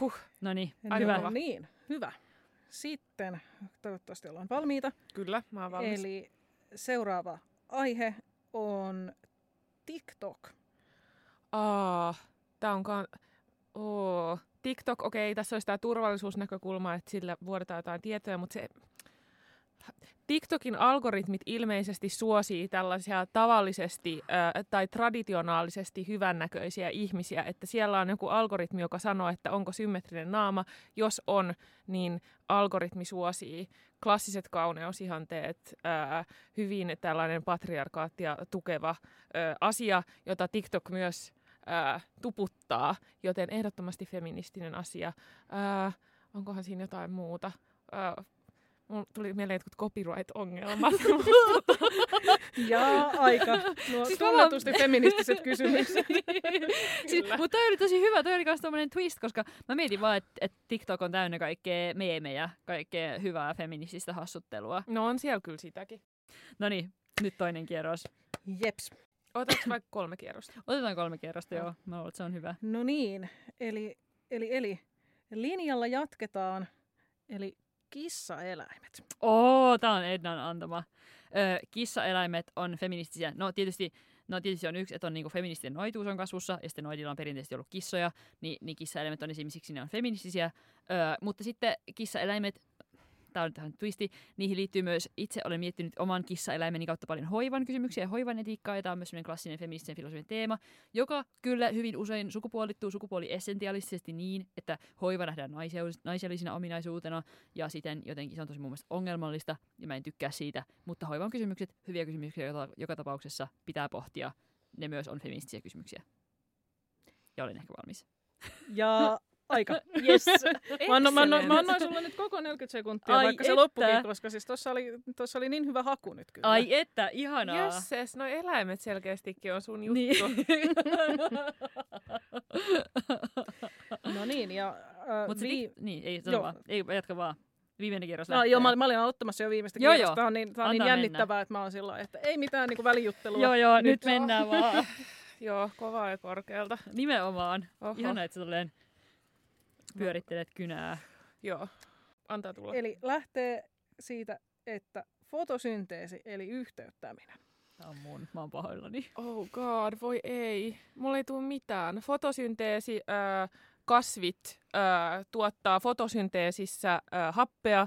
Huh. No niin, Aika hyvä. kova. niin, hyvä. Sitten, toivottavasti ollaan valmiita. Kyllä, mä oon valmis. Eli seuraava aihe on TikTok. Aa, tää on ka- Oo. TikTok, okei, tässä olisi tämä turvallisuusnäkökulma, että sillä vuodetaan jotain tietoja, mutta se... TikTokin algoritmit ilmeisesti suosii tällaisia tavallisesti äh, tai traditionaalisesti hyvännäköisiä ihmisiä, että siellä on joku algoritmi, joka sanoo, että onko symmetrinen naama. Jos on, niin algoritmi suosii klassiset kauneusihanteet, äh, hyvin tällainen patriarkaattia tukeva äh, asia, jota TikTok myös ää, tuputtaa, joten ehdottomasti feministinen asia. Ää, onkohan siinä jotain muuta? Ää, mulla tuli mieleen jotkut copyright-ongelmat. Ja aika. Nuo Siis tunnetusti feministiset kysymykset. siis, mutta toi oli tosi hyvä, toi oli myös tommonen twist, koska mä mietin vaan, että et TikTok on täynnä kaikkea meemejä, kaikkea hyvää feminististä hassuttelua. no on siellä kyllä sitäkin. No niin, nyt toinen kierros. Jeps. Otaks vaikka kolme kierrosta? Otetaan kolme kierrosta, Joo. Mä luulen, että se on hyvä. No niin, eli, eli, eli linjalla jatketaan, eli kissaeläimet. Oo, tää on Ednan antama. Ö, kissaeläimet on feministisiä. No tietysti, no tietysti on yksi, että on niinku feministinen noituus on kasvussa, ja sitten noidilla on perinteisesti ollut kissoja, niin, niin kissaeläimet on esimerkiksi ne on feministisiä. Ö, mutta sitten kissaeläimet, tämä on tähän twisti, niihin liittyy myös, itse olen miettinyt oman kissaeläimeni kautta paljon hoivan kysymyksiä ja hoivan etiikkaa, ja tämä on myös sellainen klassinen feministisen filosofian teema, joka kyllä hyvin usein sukupuolittuu sukupuoliessentiaalisesti niin, että hoiva nähdään naisellisena ominaisuutena, ja siten jotenkin se on tosi mun mielestä ongelmallista, ja mä en tykkää siitä, mutta hoivan kysymykset, hyviä kysymyksiä joka, joka tapauksessa pitää pohtia, ne myös on feministisiä kysymyksiä. Ja olin ehkä valmis. Ja aika. Yes. Mä annoin, mä, annoin, mä annoin sulle nyt koko 40 sekuntia, Ai vaikka se että. loppukin, koska siis tossa oli, tossa oli niin hyvä haku nyt kyllä. Ai että, ihanaa. Jösses, no eläimet selkeästikin on sun juttu. Niin. No niin, ja äh, Mutta se vii... tik- niin, ei, Joo. vaan. Ei, jatka vaan. Viimeinen kierros No, lähtee. joo, mä, mä olin aloittamassa jo viimeistä Joo, kierrosta. joo. Tää on niin, tää on niin jännittävää, että mä oon sillä että ei mitään niin välijuttelua. joo, joo, nyt, Nyt. mennään vaan. Joo, kovaa ja korkealta. Nimenomaan. Oho. Ihana, että sä tolleen pyörittelet kynää. Joo, antaa tulla. Eli lähtee siitä, että fotosynteesi, eli yhteyttäminen. Tää on mun, mä oon pahoillani. Oh god, voi ei. Mulla ei tule mitään. Fotosynteesi, äh, kasvit äh, tuottaa fotosynteesissä äh, happea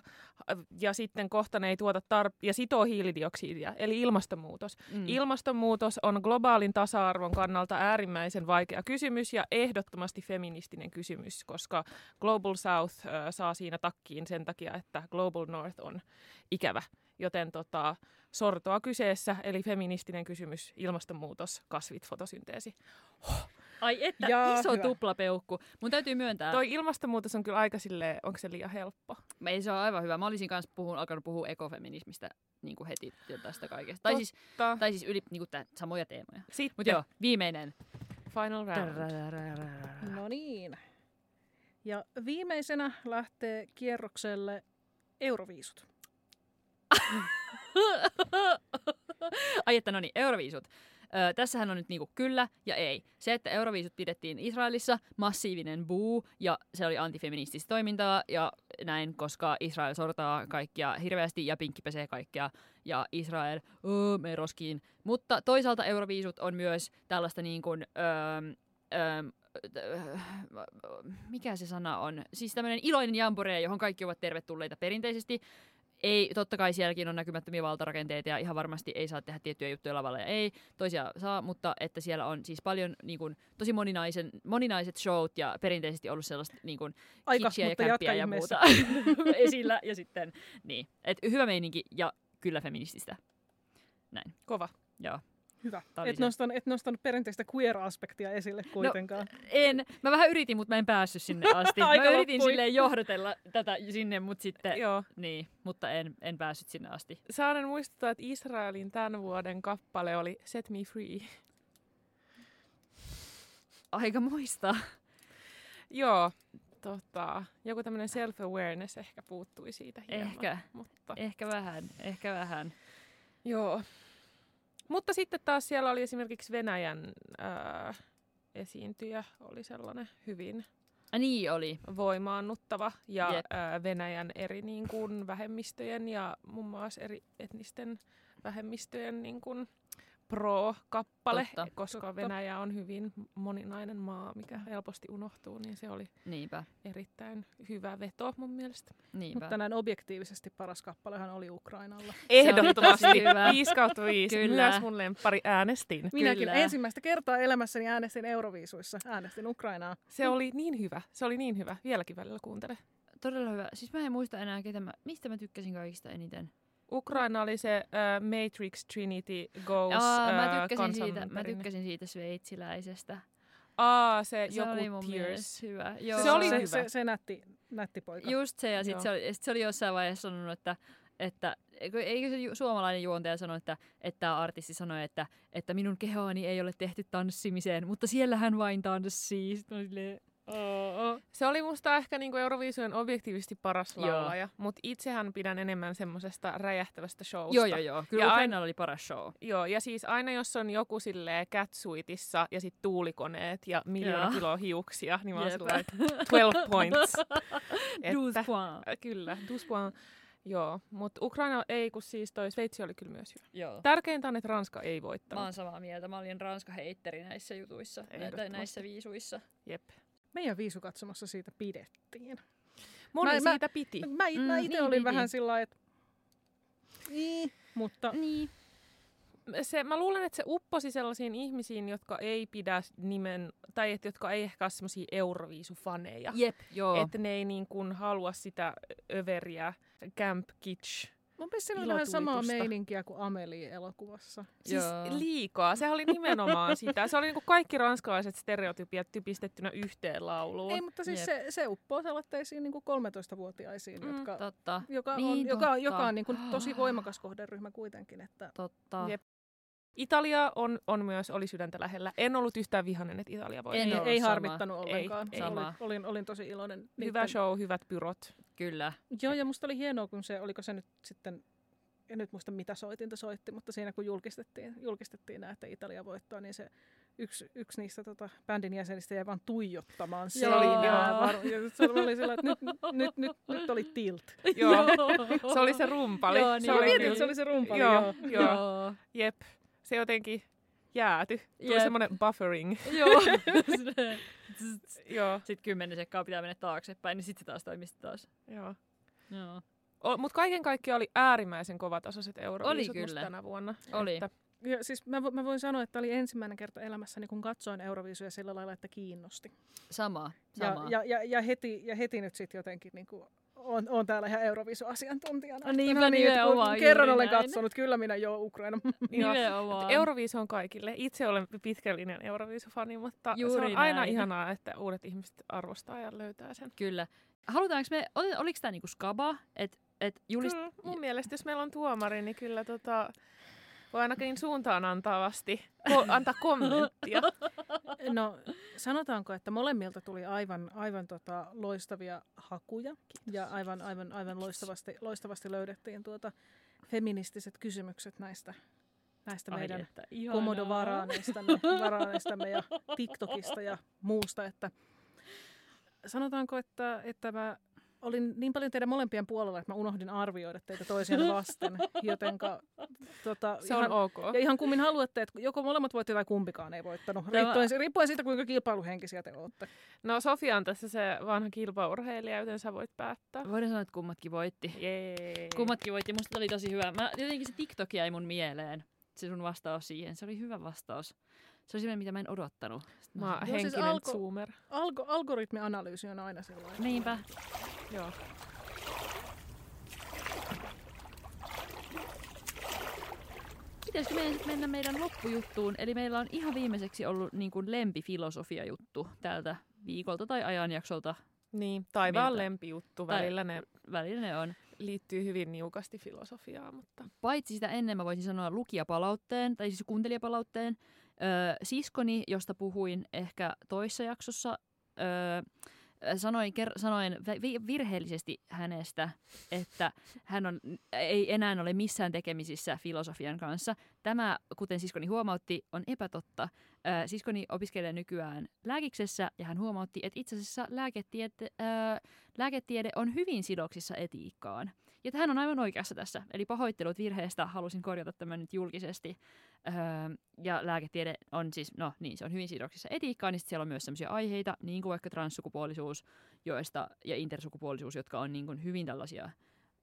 ja sitten kohta ne ei tuota tar- ja sitoo hiilidioksidia, eli ilmastonmuutos. Mm. Ilmastonmuutos on globaalin tasa-arvon kannalta äärimmäisen vaikea kysymys ja ehdottomasti feministinen kysymys, koska Global South äh, saa siinä takkiin sen takia, että Global North on ikävä. Joten tota, sortoa kyseessä, eli feministinen kysymys, ilmastonmuutos, kasvit, fotosynteesi. Ai että, Ja iso hyvä. tuplapeukku. Mun täytyy myöntää, Toi ilmastonmuutos on kyllä aika silleen, onko se liian helppo? Me ei se ole aivan hyvä. Mä olisin kanssa puhun, alkanut puhua ekofeminismistä niin kuin heti jo tästä kaikesta. Tai siis, tai siis yli niin kuin tää, samoja teemoja. Sitten Mutta joo, viimeinen. final round. No niin. Ja viimeisenä lähtee kierrokselle euroviisut. Ai että no niin, Euroviisut. Ö, tässähän on nyt niinku kyllä ja ei. Se, että Euroviisut pidettiin Israelissa, massiivinen buu ja se oli antifeminististä toimintaa ja näin, koska Israel sortaa kaikkia hirveästi ja pinkki pesee kaikkea ja Israel, öö, me roskiin. Mutta toisaalta Euroviisut on myös tällaista niin kuin, öö, öö, mikä se sana on? Siis tämmöinen iloinen jamboree, johon kaikki ovat tervetulleita perinteisesti. Ei, totta kai sielläkin on näkymättömiä valtarakenteita ja ihan varmasti ei saa tehdä tiettyjä juttuja lavalla ja ei, toisia saa, mutta että siellä on siis paljon niin kuin, tosi moninaisen, moninaiset showt ja perinteisesti ollut sellaista niin kuin, Aika, ja kämppiä jatka ja muuta esillä ja sitten niin. Et hyvä meininki ja kyllä feminististä. Näin, Kova. joo. Hyvä. Et nostanut, et nostanut perinteistä queer-aspektia esille kuitenkaan. En, mä vähän yritin, mutta mä en päässyt sinne asti. mä Aika yritin loppui. silleen johdatella tätä sinne, mutta sitten, Joo. niin, mutta en, en päässyt sinne asti. Saanen muistuttaa, että Israelin tämän vuoden kappale oli Set Me Free. Aika muista. Joo, tota, joku tämmöinen self-awareness ehkä puuttui siitä hieman. Ehkä, Mutta, ehkä vähän, ehkä vähän. joo. Mutta sitten taas siellä oli esimerkiksi Venäjän ää, esiintyjä, oli sellainen hyvin Ah, niin oli. voimaannuttava ja ää, Venäjän eri niin kuin, vähemmistöjen ja muun muassa eri etnisten vähemmistöjen niin kuin, pro-kappale, Totta. koska Totta. Venäjä on hyvin moninainen maa, mikä helposti unohtuu, niin se oli Niinpä, erittäin hyvä veto mun mielestä. niinpä. Mutta näin objektiivisesti paras kappalehan oli Ukrainalla. Ehdottomasti tosi hyvä. 5 kautta 5. Kyllä. Myös mun lemppari äänestin. Minäkin Kyllä. ensimmäistä kertaa elämässäni äänestin Euroviisuissa. Äänestin Ukrainaa. Se oli niin hyvä. Se oli niin hyvä. Vieläkin välillä kuuntele. Todella hyvä. Siis mä en muista enää, ketä mä, mistä mä tykkäsin kaikista eniten. Ukraina oli se uh, Matrix Trinity Goes Aa, mä tykkäsin, siitä, mä tykkäsin siitä sveitsiläisestä. Aa, se, Se joku oli mun Tears. mielestä hyvä. Joo. Se oli se, hyvä. Se, se nätti, nätti poika. Just se, ja sitten se, oli, sit se oli jossain vaiheessa sanonut, että, että eikö, eikö se suomalainen juontaja sano, että, että tämä artisti sanoi, että, että minun kehoani ei ole tehty tanssimiseen, mutta siellä hän vain tanssii. Sitten mä silleen, Se oli musta ehkä niinku Euroviisujen objektiivisesti paras Joo. laulaja, mutta itsehän pidän enemmän semmosesta räjähtävästä showsta. Joo, joo, joo. Kyllä Ja ja ain- Ukrainalla oli paras show. Joo, ja siis aina jos on joku silleen catsuitissa ja sit tuulikoneet ja miljoona Joo. kiloa hiuksia, niin mä oon sillä 12 points. Että, points. äh, kyllä, 12 points. Joo, mutta Ukraina ei, kun siis toi Sveitsi oli kyllä myös hyvä. Joo. Tärkeintä on, että Ranska ei Mä voittanut. oon samaa mieltä. Mä olin Ranska-heitteri näissä jutuissa, näissä viisuissa. Jep. Meidän viisukatsomassa siitä pidettiin. Moni Mä- mä- siitä piti. Mä, mä Mm, itse niin olin piti. vähän sillä lailla, että... Niin, mutta Niin. se, mä luulen, että se upposi sellaisiin ihmisiin, jotka ei pidä nimen, tai et, jotka ei ehkä ole semmoisia Euroviisufaneja. Jep, joo. Että ne ei niin kuin halua sitä överiä camp kitsch. Mun mielestä siinä oli vähän samaa meininkiä kuin Amelie elokuvassa. Siis Joo. liikaa. Se oli nimenomaan sitä. Se oli niin kuin kaikki ranskalaiset stereotypiat typistettynä yhteen lauluun. Ei, mutta siis Jep. se, se uppoo sellaisiin niin 13-vuotiaisiin, Mm, jotka, Totta. joka, Niin, on, joka, totta. joka on niin kuin tosi voimakas kohderyhmä kuitenkin. Että Totta. Jep. Italia on, on myös, oli sydäntä lähellä. En ollut yhtään vihainen, että Italia voi. En ei, ei harmittanut ollenkaan. ei. Olin, Sama. olin, olin tosi iloinen. Hyvä niitten- show, hyvät pyrot. Kyllä. Joo, ja musta oli hienoa, kun se, oliko se nyt sitten, en nyt muista mitä soitinta soitti, mutta siinä kun julkistettiin, julkistettiin nämä, että Italia voittaa, niin se yksi, yksi niistä tota, bändin jäsenistä jäi vaan tuijottamaan ja se oli sillä, että nyt, nyt, nyt, nyt oli tilt. Joo. Se oli se rumpali. Joo, se niin oli oli. Mietin, se oli se rumpali. Joo, Joo. joo. Joo. Jep. Se jotenkin jääty. Tuli Jep. semmoinen buffering. Joo. Joo, sitten kymmenen sekkaa pitää mennä taaksepäin, niin sitten se taas toimisi taas. joo. Joo. Mutta kaiken kaikkiaan oli äärimmäisen kovatasoiset Euroviisut Oli kyllä. tänä vuonna. Oli. Että, Ja siis mä, vo- mä voin sanoa, että oli ensimmäinen kerta elämässäni, kun katsoin Euroviisuja sillä lailla, että kiinnosti. Sama. Ja, Sama. ja, ja, ja, heti, ja heti nyt sitten jotenkin niin kuin, on, on täällä ihan Euroviisu-asiantuntijana. No niinpä no niin, että kun kerran juuri olen näin. katsonut, kyllä minä joo Ukraina. Euroviisu on kaikille. Itse olen pitkällinen Euroviisufani, mutta se Juuri on aina näin. ihanaa, että uudet ihmiset arvostaa ja löytää sen. Kyllä. Halutaanko me, ol- oliko tämä niinku skaba, että et julist... Kyllä, mun mielestä, jos meillä on tuomari, niin kyllä tota, voi ainakin suuntaan antavasti ko- antaa kommenttia. No sanotaanko, että molemmilta tuli aivan, aivan tota, loistavia hakuja ja aivan, aivan, aivan loistavasti, loistavasti löydettiin tuota feministiset kysymykset näistä, näistä Ai meidän komodovaraaneestamme varaaneestamme ja TikTokista ja muusta, että sanotaanko, että, että mä olin niin paljon teidän molempien puolella, että mä unohdin arvioida teitä toisiaan vasten, jotenka tota, Se ihan, on ok. ja ihan kummin haluatte, että joko molemmat voitte tai kumpikaan ei voittanut, Tämä- riippuen, riippuen siitä, kuinka kilpailuhenkisiä te olette. No Sofia on tässä se vanha kilpaurheilija, joten sä voit päättää. Voidaan sanoa, että kummatkin voitti. Jee. Kummatkin voitti. Musta oli tosi hyvä. Mä, jotenkin se TikTok jäi mun mieleen. Se sun vastaus siihen. Se oli hyvä vastaus. Se oli semmoinen, mitä mä en odottanut. Sitten Mä oon siis henkinen alko- zoomer. Algo, algoritmianalyysi on aina sellainen. Niinpä. Joo. Pitäisikö meidän mennä meidän loppujuttuun? Eli meillä on ihan viimeiseksi ollut niin kuin lempifilosofia-juttu tältä viikolta tai ajanjaksolta. Niin, taivaan Miltä? lempijuttu. Tai- Välillä ne Välillä ne on. liittyy hyvin niukasti filosofiaan, mutta Paitsi sitä ennen mä voisin sanoa lukijapalautteen, tai siis kuuntelijapalautteen. Siskoni, josta puhuin ehkä toissa jaksossa, öö, sanoin, ker- sanoin vi- virheellisesti hänestä, että hän on, ei enää ole missään tekemisissä filosofian kanssa. Tämä, kuten siskoni huomautti, on epätotta. Öö, siskoni opiskelee nykyään lääkiksessä ja hän huomautti, että itse asiassa lääketiede, öö, lääketiede on hyvin sidoksissa etiikkaan. Ja hän on aivan oikeassa tässä. Eli pahoittelut virheestä, halusin korjata tämän nyt julkisesti. Öö, ja lääketiede on siis, no niin, se on hyvin sidoksissa etiikkaan, niin siellä on myös sellaisia aiheita, niin kuin vaikka transsukupuolisuus joista, ja intersukupuolisuus, jotka on niin kuin hyvin tällaisia,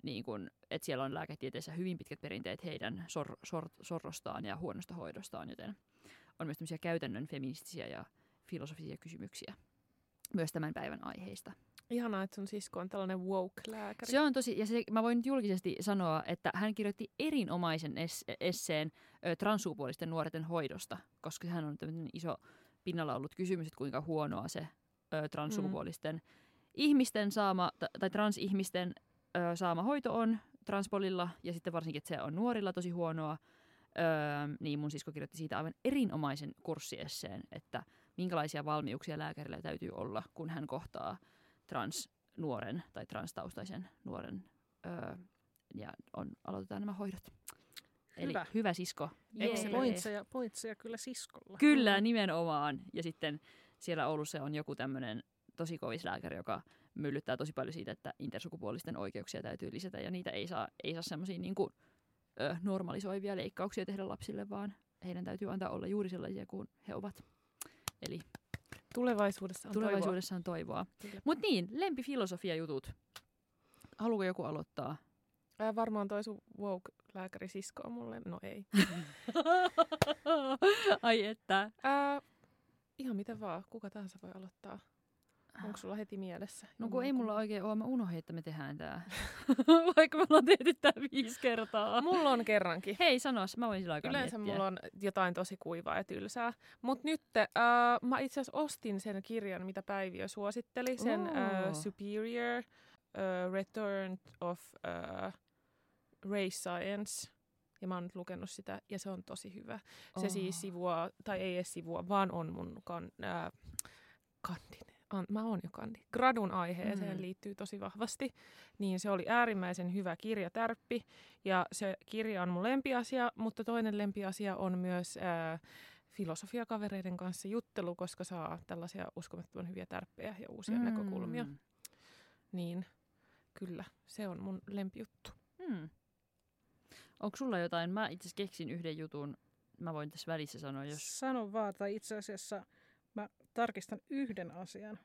niin kuin, että siellä on lääketieteessä hyvin pitkät perinteet heidän sor, sor, sorrostaan ja huonosta hoidostaan, joten on myös tämmöisiä käytännön feministisiä ja filosofisia kysymyksiä myös tämän päivän aiheista. Ihanaa, että sun sisko on tällainen woke-lääkäri. Se on tosi, ja se, mä voin nyt julkisesti sanoa, että hän kirjoitti erinomaisen es, esseen ö, transsukupuolisten nuorten hoidosta, koska hän on tämmöinen iso pinnalla ollut kysymys, että kuinka huonoa se ö, transsukupuolisten ihmisten saama, ta- tai transihmisten ö, saama hoito on transpolilla, ja sitten varsinkin, että se on nuorilla tosi huonoa. Öö, niin mun sisko kirjoitti siitä aivan erinomaisen kurssiesseen, että minkälaisia valmiuksia lääkärillä täytyy olla, kun hän kohtaa transnuoren tai transtaustaisen nuoren öö, ja on, aloitetaan nämä hoidot. Eli Hyvä. hyvä sisko. Pointseja, pointseja kyllä siskolla. Kyllä, nimenomaan. Ja sitten siellä Oulussa on joku tämmöinen tosi kovis lääkäri, joka myllyttää tosi paljon siitä, että intersukupuolisten oikeuksia täytyy lisätä ja niitä ei saa, ei saa semmoisia niin kuin, ö, normalisoivia leikkauksia tehdä lapsille, vaan heidän täytyy antaa olla juuri sellaisia kuin he ovat. Eli Tulevaisuudessa on tulevaisuudessa on toivoa. Kyllä. Mutta niin, lempifilosofia-jutut. Haluaako joku aloittaa? toivoa. Ää, varmaan toi sun woke-lääkäri sisko on mulle. No ei. Ai että. Ää, ihan miten vaan. Kuka tahansa voi aloittaa. Onko sulla heti mielessä? No kun ei mulla oikein ole, mä unohdin, että me tehdään tää. Vaikka me ollaan tehty tää viisi kertaa. Mulla on kerrankin. Hei, sanois, mä voin sillä aikaa Yleensä miettiä. mulla on jotain tosi kuivaa ja tylsää. Mutta nyt äh, mä itse asiassa ostin sen kirjan, mitä Päivi jo suositteli. Sen äh. Superior äh, Return of äh, Race Science. Ja mä oon nyt lukenut sitä ja se on tosi hyvä. Se Oh. siis sivua, tai ei edes sivua, vaan on mun kan, äh, kandin. An, mä oon jo kandi. Gradun aiheeseen Mm. liittyy tosi vahvasti. Niin se oli äärimmäisen hyvä kirja Tärppi. Ja se kirja on mun lempiasia, mutta toinen lempiasia on myös ää, filosofiakavereiden kanssa juttelu, koska saa tällaisia uskomattoman hyviä tärppejä ja uusia mm. näkökulmia. Niin kyllä, se on mun lempijuttu. Hmm. Onko sulla jotain? Mä itse keksin yhden jutun. Mä voin tässä välissä sanoa, jos... Sano vaan, tai itse asiassa mä tarkistan yhden asian.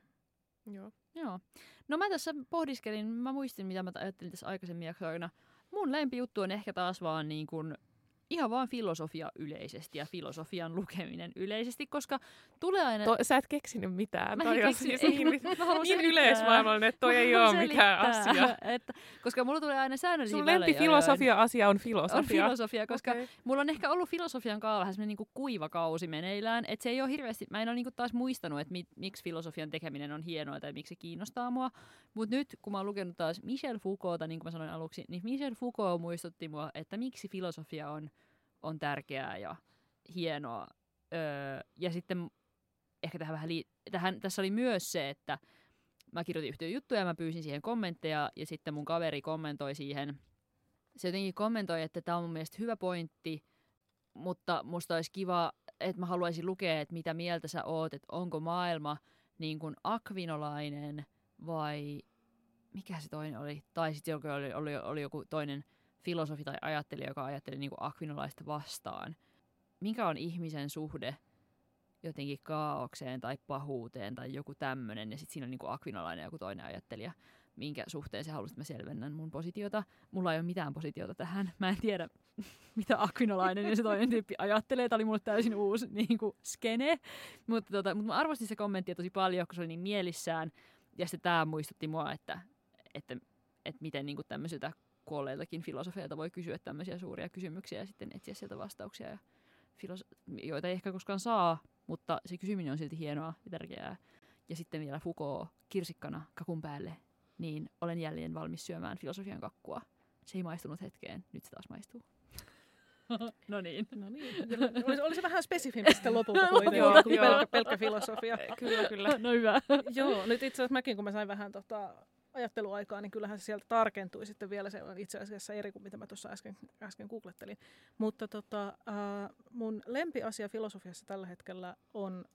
Joo. Joo. No mä tässä pohdiskelin, mä muistin mitä mä ajattelin tässä aikaisemmin jaksoina. Mun lempijuttu on ehkä taas vaan niin kuin ihan vaan filosofia yleisesti ja filosofian lukeminen yleisesti, koska tulee aina... To, sä et keksinyt mitään. Mä toi on siis ei, niin, mä haluan niin yleismaailmallinen, että toi Mä ei ole mikään asia. Että, koska mulla tulee aina säännöllisiä Sun lempifilosofia-asia on On filosofia. filosofia, koska Okei. Mulla on ehkä ollut filosofian kanssa vähän semmoinen niinku kuiva kausi meneillään, että se ei ole hirveästi, mä en ole niinku taas muistanut, että mi, miksi filosofian tekeminen on hienoa tai miksi se kiinnostaa mua. Mutta nyt, kun mä oon lukenut taas Michel Foucaulta, niin kuin mä sanoin aluksi, niin Michel Foucault muistutti mua, että miksi filosofia on, on tärkeää ja hienoa. Öö, ja sitten ehkä tähän vähän lii- tähän, tässä oli myös se, että mä kirjoitin yhtiön juttuja ja mä pyysin siihen kommentteja ja sitten mun kaveri kommentoi siihen. Se jotenkin kommentoi, että tämä on mun mielestä hyvä pointti, mutta musta olisi kiva, että mä haluaisin lukea, että mitä mieltä sä oot, että onko maailma niin kuin akvinolainen vai mikä se toinen oli, tai sitten oli, oli, oli joku toinen filosofi tai ajattelija, joka ajatteli niin kuin akvinolaista vastaan. Mikä on ihmisen suhde jotenkin kaaukseen tai pahuuteen tai joku tämmöinen, ja sitten siinä on niin kuin akvinolainen joku toinen ajattelija, minkä suhteen se halusit, että mä selvennän mun positiota. Mulla ei ole mitään positiota tähän. Mä en tiedä, mitä akvinolainen ja se toinen tyyppi ajattelee. Tämä oli mulle täysin uusi niin kuin skene. Mutta, tota, mutta mä arvostin se kommenttia tosi paljon, kun se oli niin mielissään. Ja sitten tämä muistutti mua, että, että, että miten niin kuin tämmöisiltä kuolleiltakin filosofeilta voi kysyä tämmöisiä suuria kysymyksiä ja sitten etsiä sieltä vastauksia, ja filoso- joita ei ehkä koskaan saa, mutta se kysyminen on silti hienoa ja tärkeää. Ja sitten vielä Foucault kirsikkana kakun päälle, niin olen jälleen valmis syömään filosofian kakkua. Se ei maistunut hetkeen, nyt se taas maistuu. no niin. No niin. Olisi, olisi vähän spesifimpi sitten lopulta kuin, Joo, kuin joo. pelkkä, pelkkä filosofia. Kyllä, kyllä. No hyvä. Joo, nyt itse asiassa mäkin, kun mä sain vähän tota, ajatteluaikaa, niin kyllähän se sieltä tarkentui sitten vielä. Se on itse asiassa eri kuin mitä mä tuossa äsken, äsken googlettelin. Mutta tota, äh, mun lempiasia filosofiassa tällä hetkellä on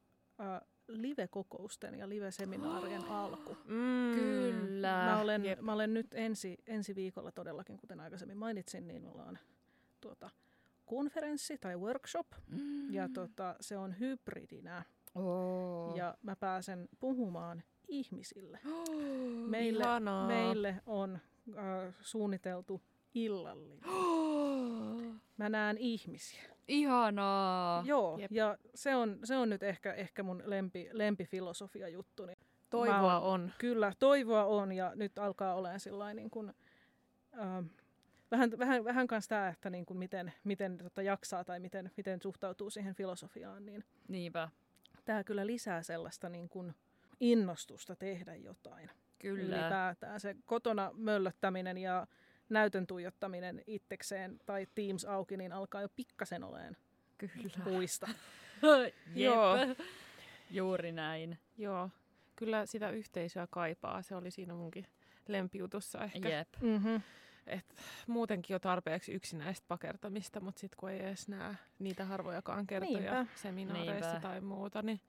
äh, live-kokousten ja live-seminaarien alku. Mm, Kyllä. Mä olen, Jep. mä olen nyt ensi, ensi viikolla todellakin, kuten aikaisemmin mainitsin, niin mulla on tuota, konferenssi tai workshop. Mm. Ja tota, se on hybridinä. Oh. Ja mä pääsen puhumaan ihmisille. Oh. Meille, Ihanaa. meille on äh, suunniteltu illallinen. Mä näen ihmisiä. Ihanaa. Joo, Jep. ja se on, se on nyt ehkä, ehkä mun lempi, lempifilosofia juttu. Niin Toivoa Mä on. kyllä, toivoa on ja nyt alkaa olemaan sellainen niin kuin, ähm, vähän, vähän, vähän kanssa tämä, että niin kuin miten, miten tota jaksaa tai miten, miten suhtautuu siihen filosofiaan, niin Niinpä. tämä kyllä lisää sellaista niin kuin innostusta tehdä jotain. Kyllä. Ylipäätään se kotona möllöttäminen ja näytön tuijottaminen itsekseen tai Teams auki, niin alkaa jo pikkasen oleen Kyllä. puista. Joo. Juuri näin. Joo. Kyllä sitä yhteisöä kaipaa. Se oli siinä munkin lempijutussa ehkä. Jep. Mm-hmm. Et muutenkin jo tarpeeksi yksinäistä pakertamista, mutta sitten kun ei edes näe niitä harvojakaan kertoja Niinpä. seminaareissa Niinpä. tai muuta, niin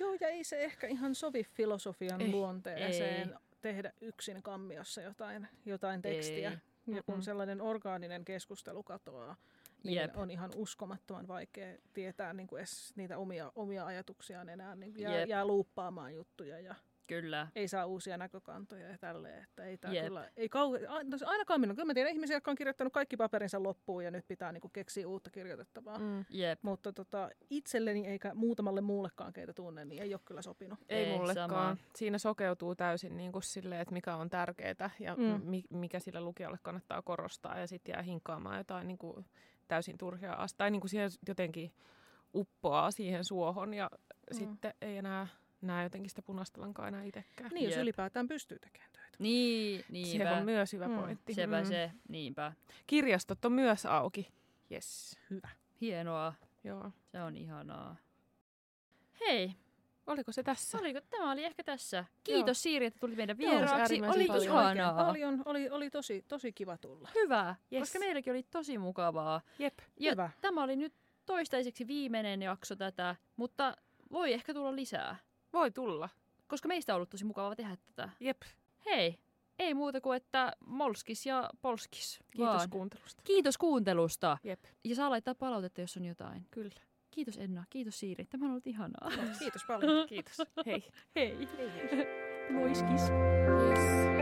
Joo, ja ei se ehkä ihan sovi filosofian Ei, luonteeseen tehdä yksin kammiossa jotain, jotain tekstiä. Ei. Ja kun sellainen orgaaninen keskustelu katoaa, niin Jep. on ihan uskomattoman vaikea tietää niin kuin edes niitä omia, omia ajatuksiaan enää. Niin jää, Jep. jää luuppaamaan juttuja ja Kyllä. ei saa uusia näkökantoja ja tälleen. Että ei tää Jep. kyllä, ei kau- a- no ainakaan minun. Kyllä mä tiedän ihmisiä, jotka on kirjoittanut kaikki paperinsa loppuun ja nyt pitää niin kuin keksiä uutta kirjoitettavaa. Mm. Jep. Mutta tota, itselleni eikä muutamalle muullekaan, keitä tunnen, niin ei ole kyllä sopinut. ei, Ei, mullekaan. sama. Siinä sokeutuu täysin niin kuin silleen, että mikä on tärkeää ja Mm. mi- mikä sille lukijalle kannattaa korostaa. Ja sitten jää hinkkaamaan jotain niin kuin täysin turhia asioita. Tai niin kuin siihen jotenkin uppoaa siihen suohon ja Mm. sitten ei enää näe jotenkin sitä punaista lankaa enää itsekään. Niin, jos Jep. ylipäätään pystyy tekemään töitä. Niin, Se niinpä. on myös hyvä Mm. pointti. Sepä Mm. se, niinpä. Kirjastot on myös auki. Yes. Hyvä. Hienoa. Joo. Se on ihanaa. Hei, Oliko se tässä? oliko, tämä oli ehkä tässä. Kiitos Siiri, että tulit meidän Joo, vieraaksi. Oli paljon. ihanaa. Paljon, oli, oli tosi, tosi kiva tulla. Hyvä, Yes. koska meilläkin oli tosi mukavaa. Jep. Ja Hyvä. tämä oli nyt toistaiseksi viimeinen jakso tätä, mutta voi ehkä tulla lisää. Voi tulla. Koska meistä on ollut tosi mukavaa tehdä tätä. Jep. Hei, ei muuta kuin että molskis ja polskis. Kiitos vaan. kuuntelusta. Kiitos kuuntelusta. Jep. Ja saa laittaa palautetta, jos on jotain. Kyllä. Kiitos Enna, kiitos Siiri. Tämä on ollut ihanaa. Kiitos paljon. Kiitos. Hei. Hei. Hei hei. Moiskis. Yes.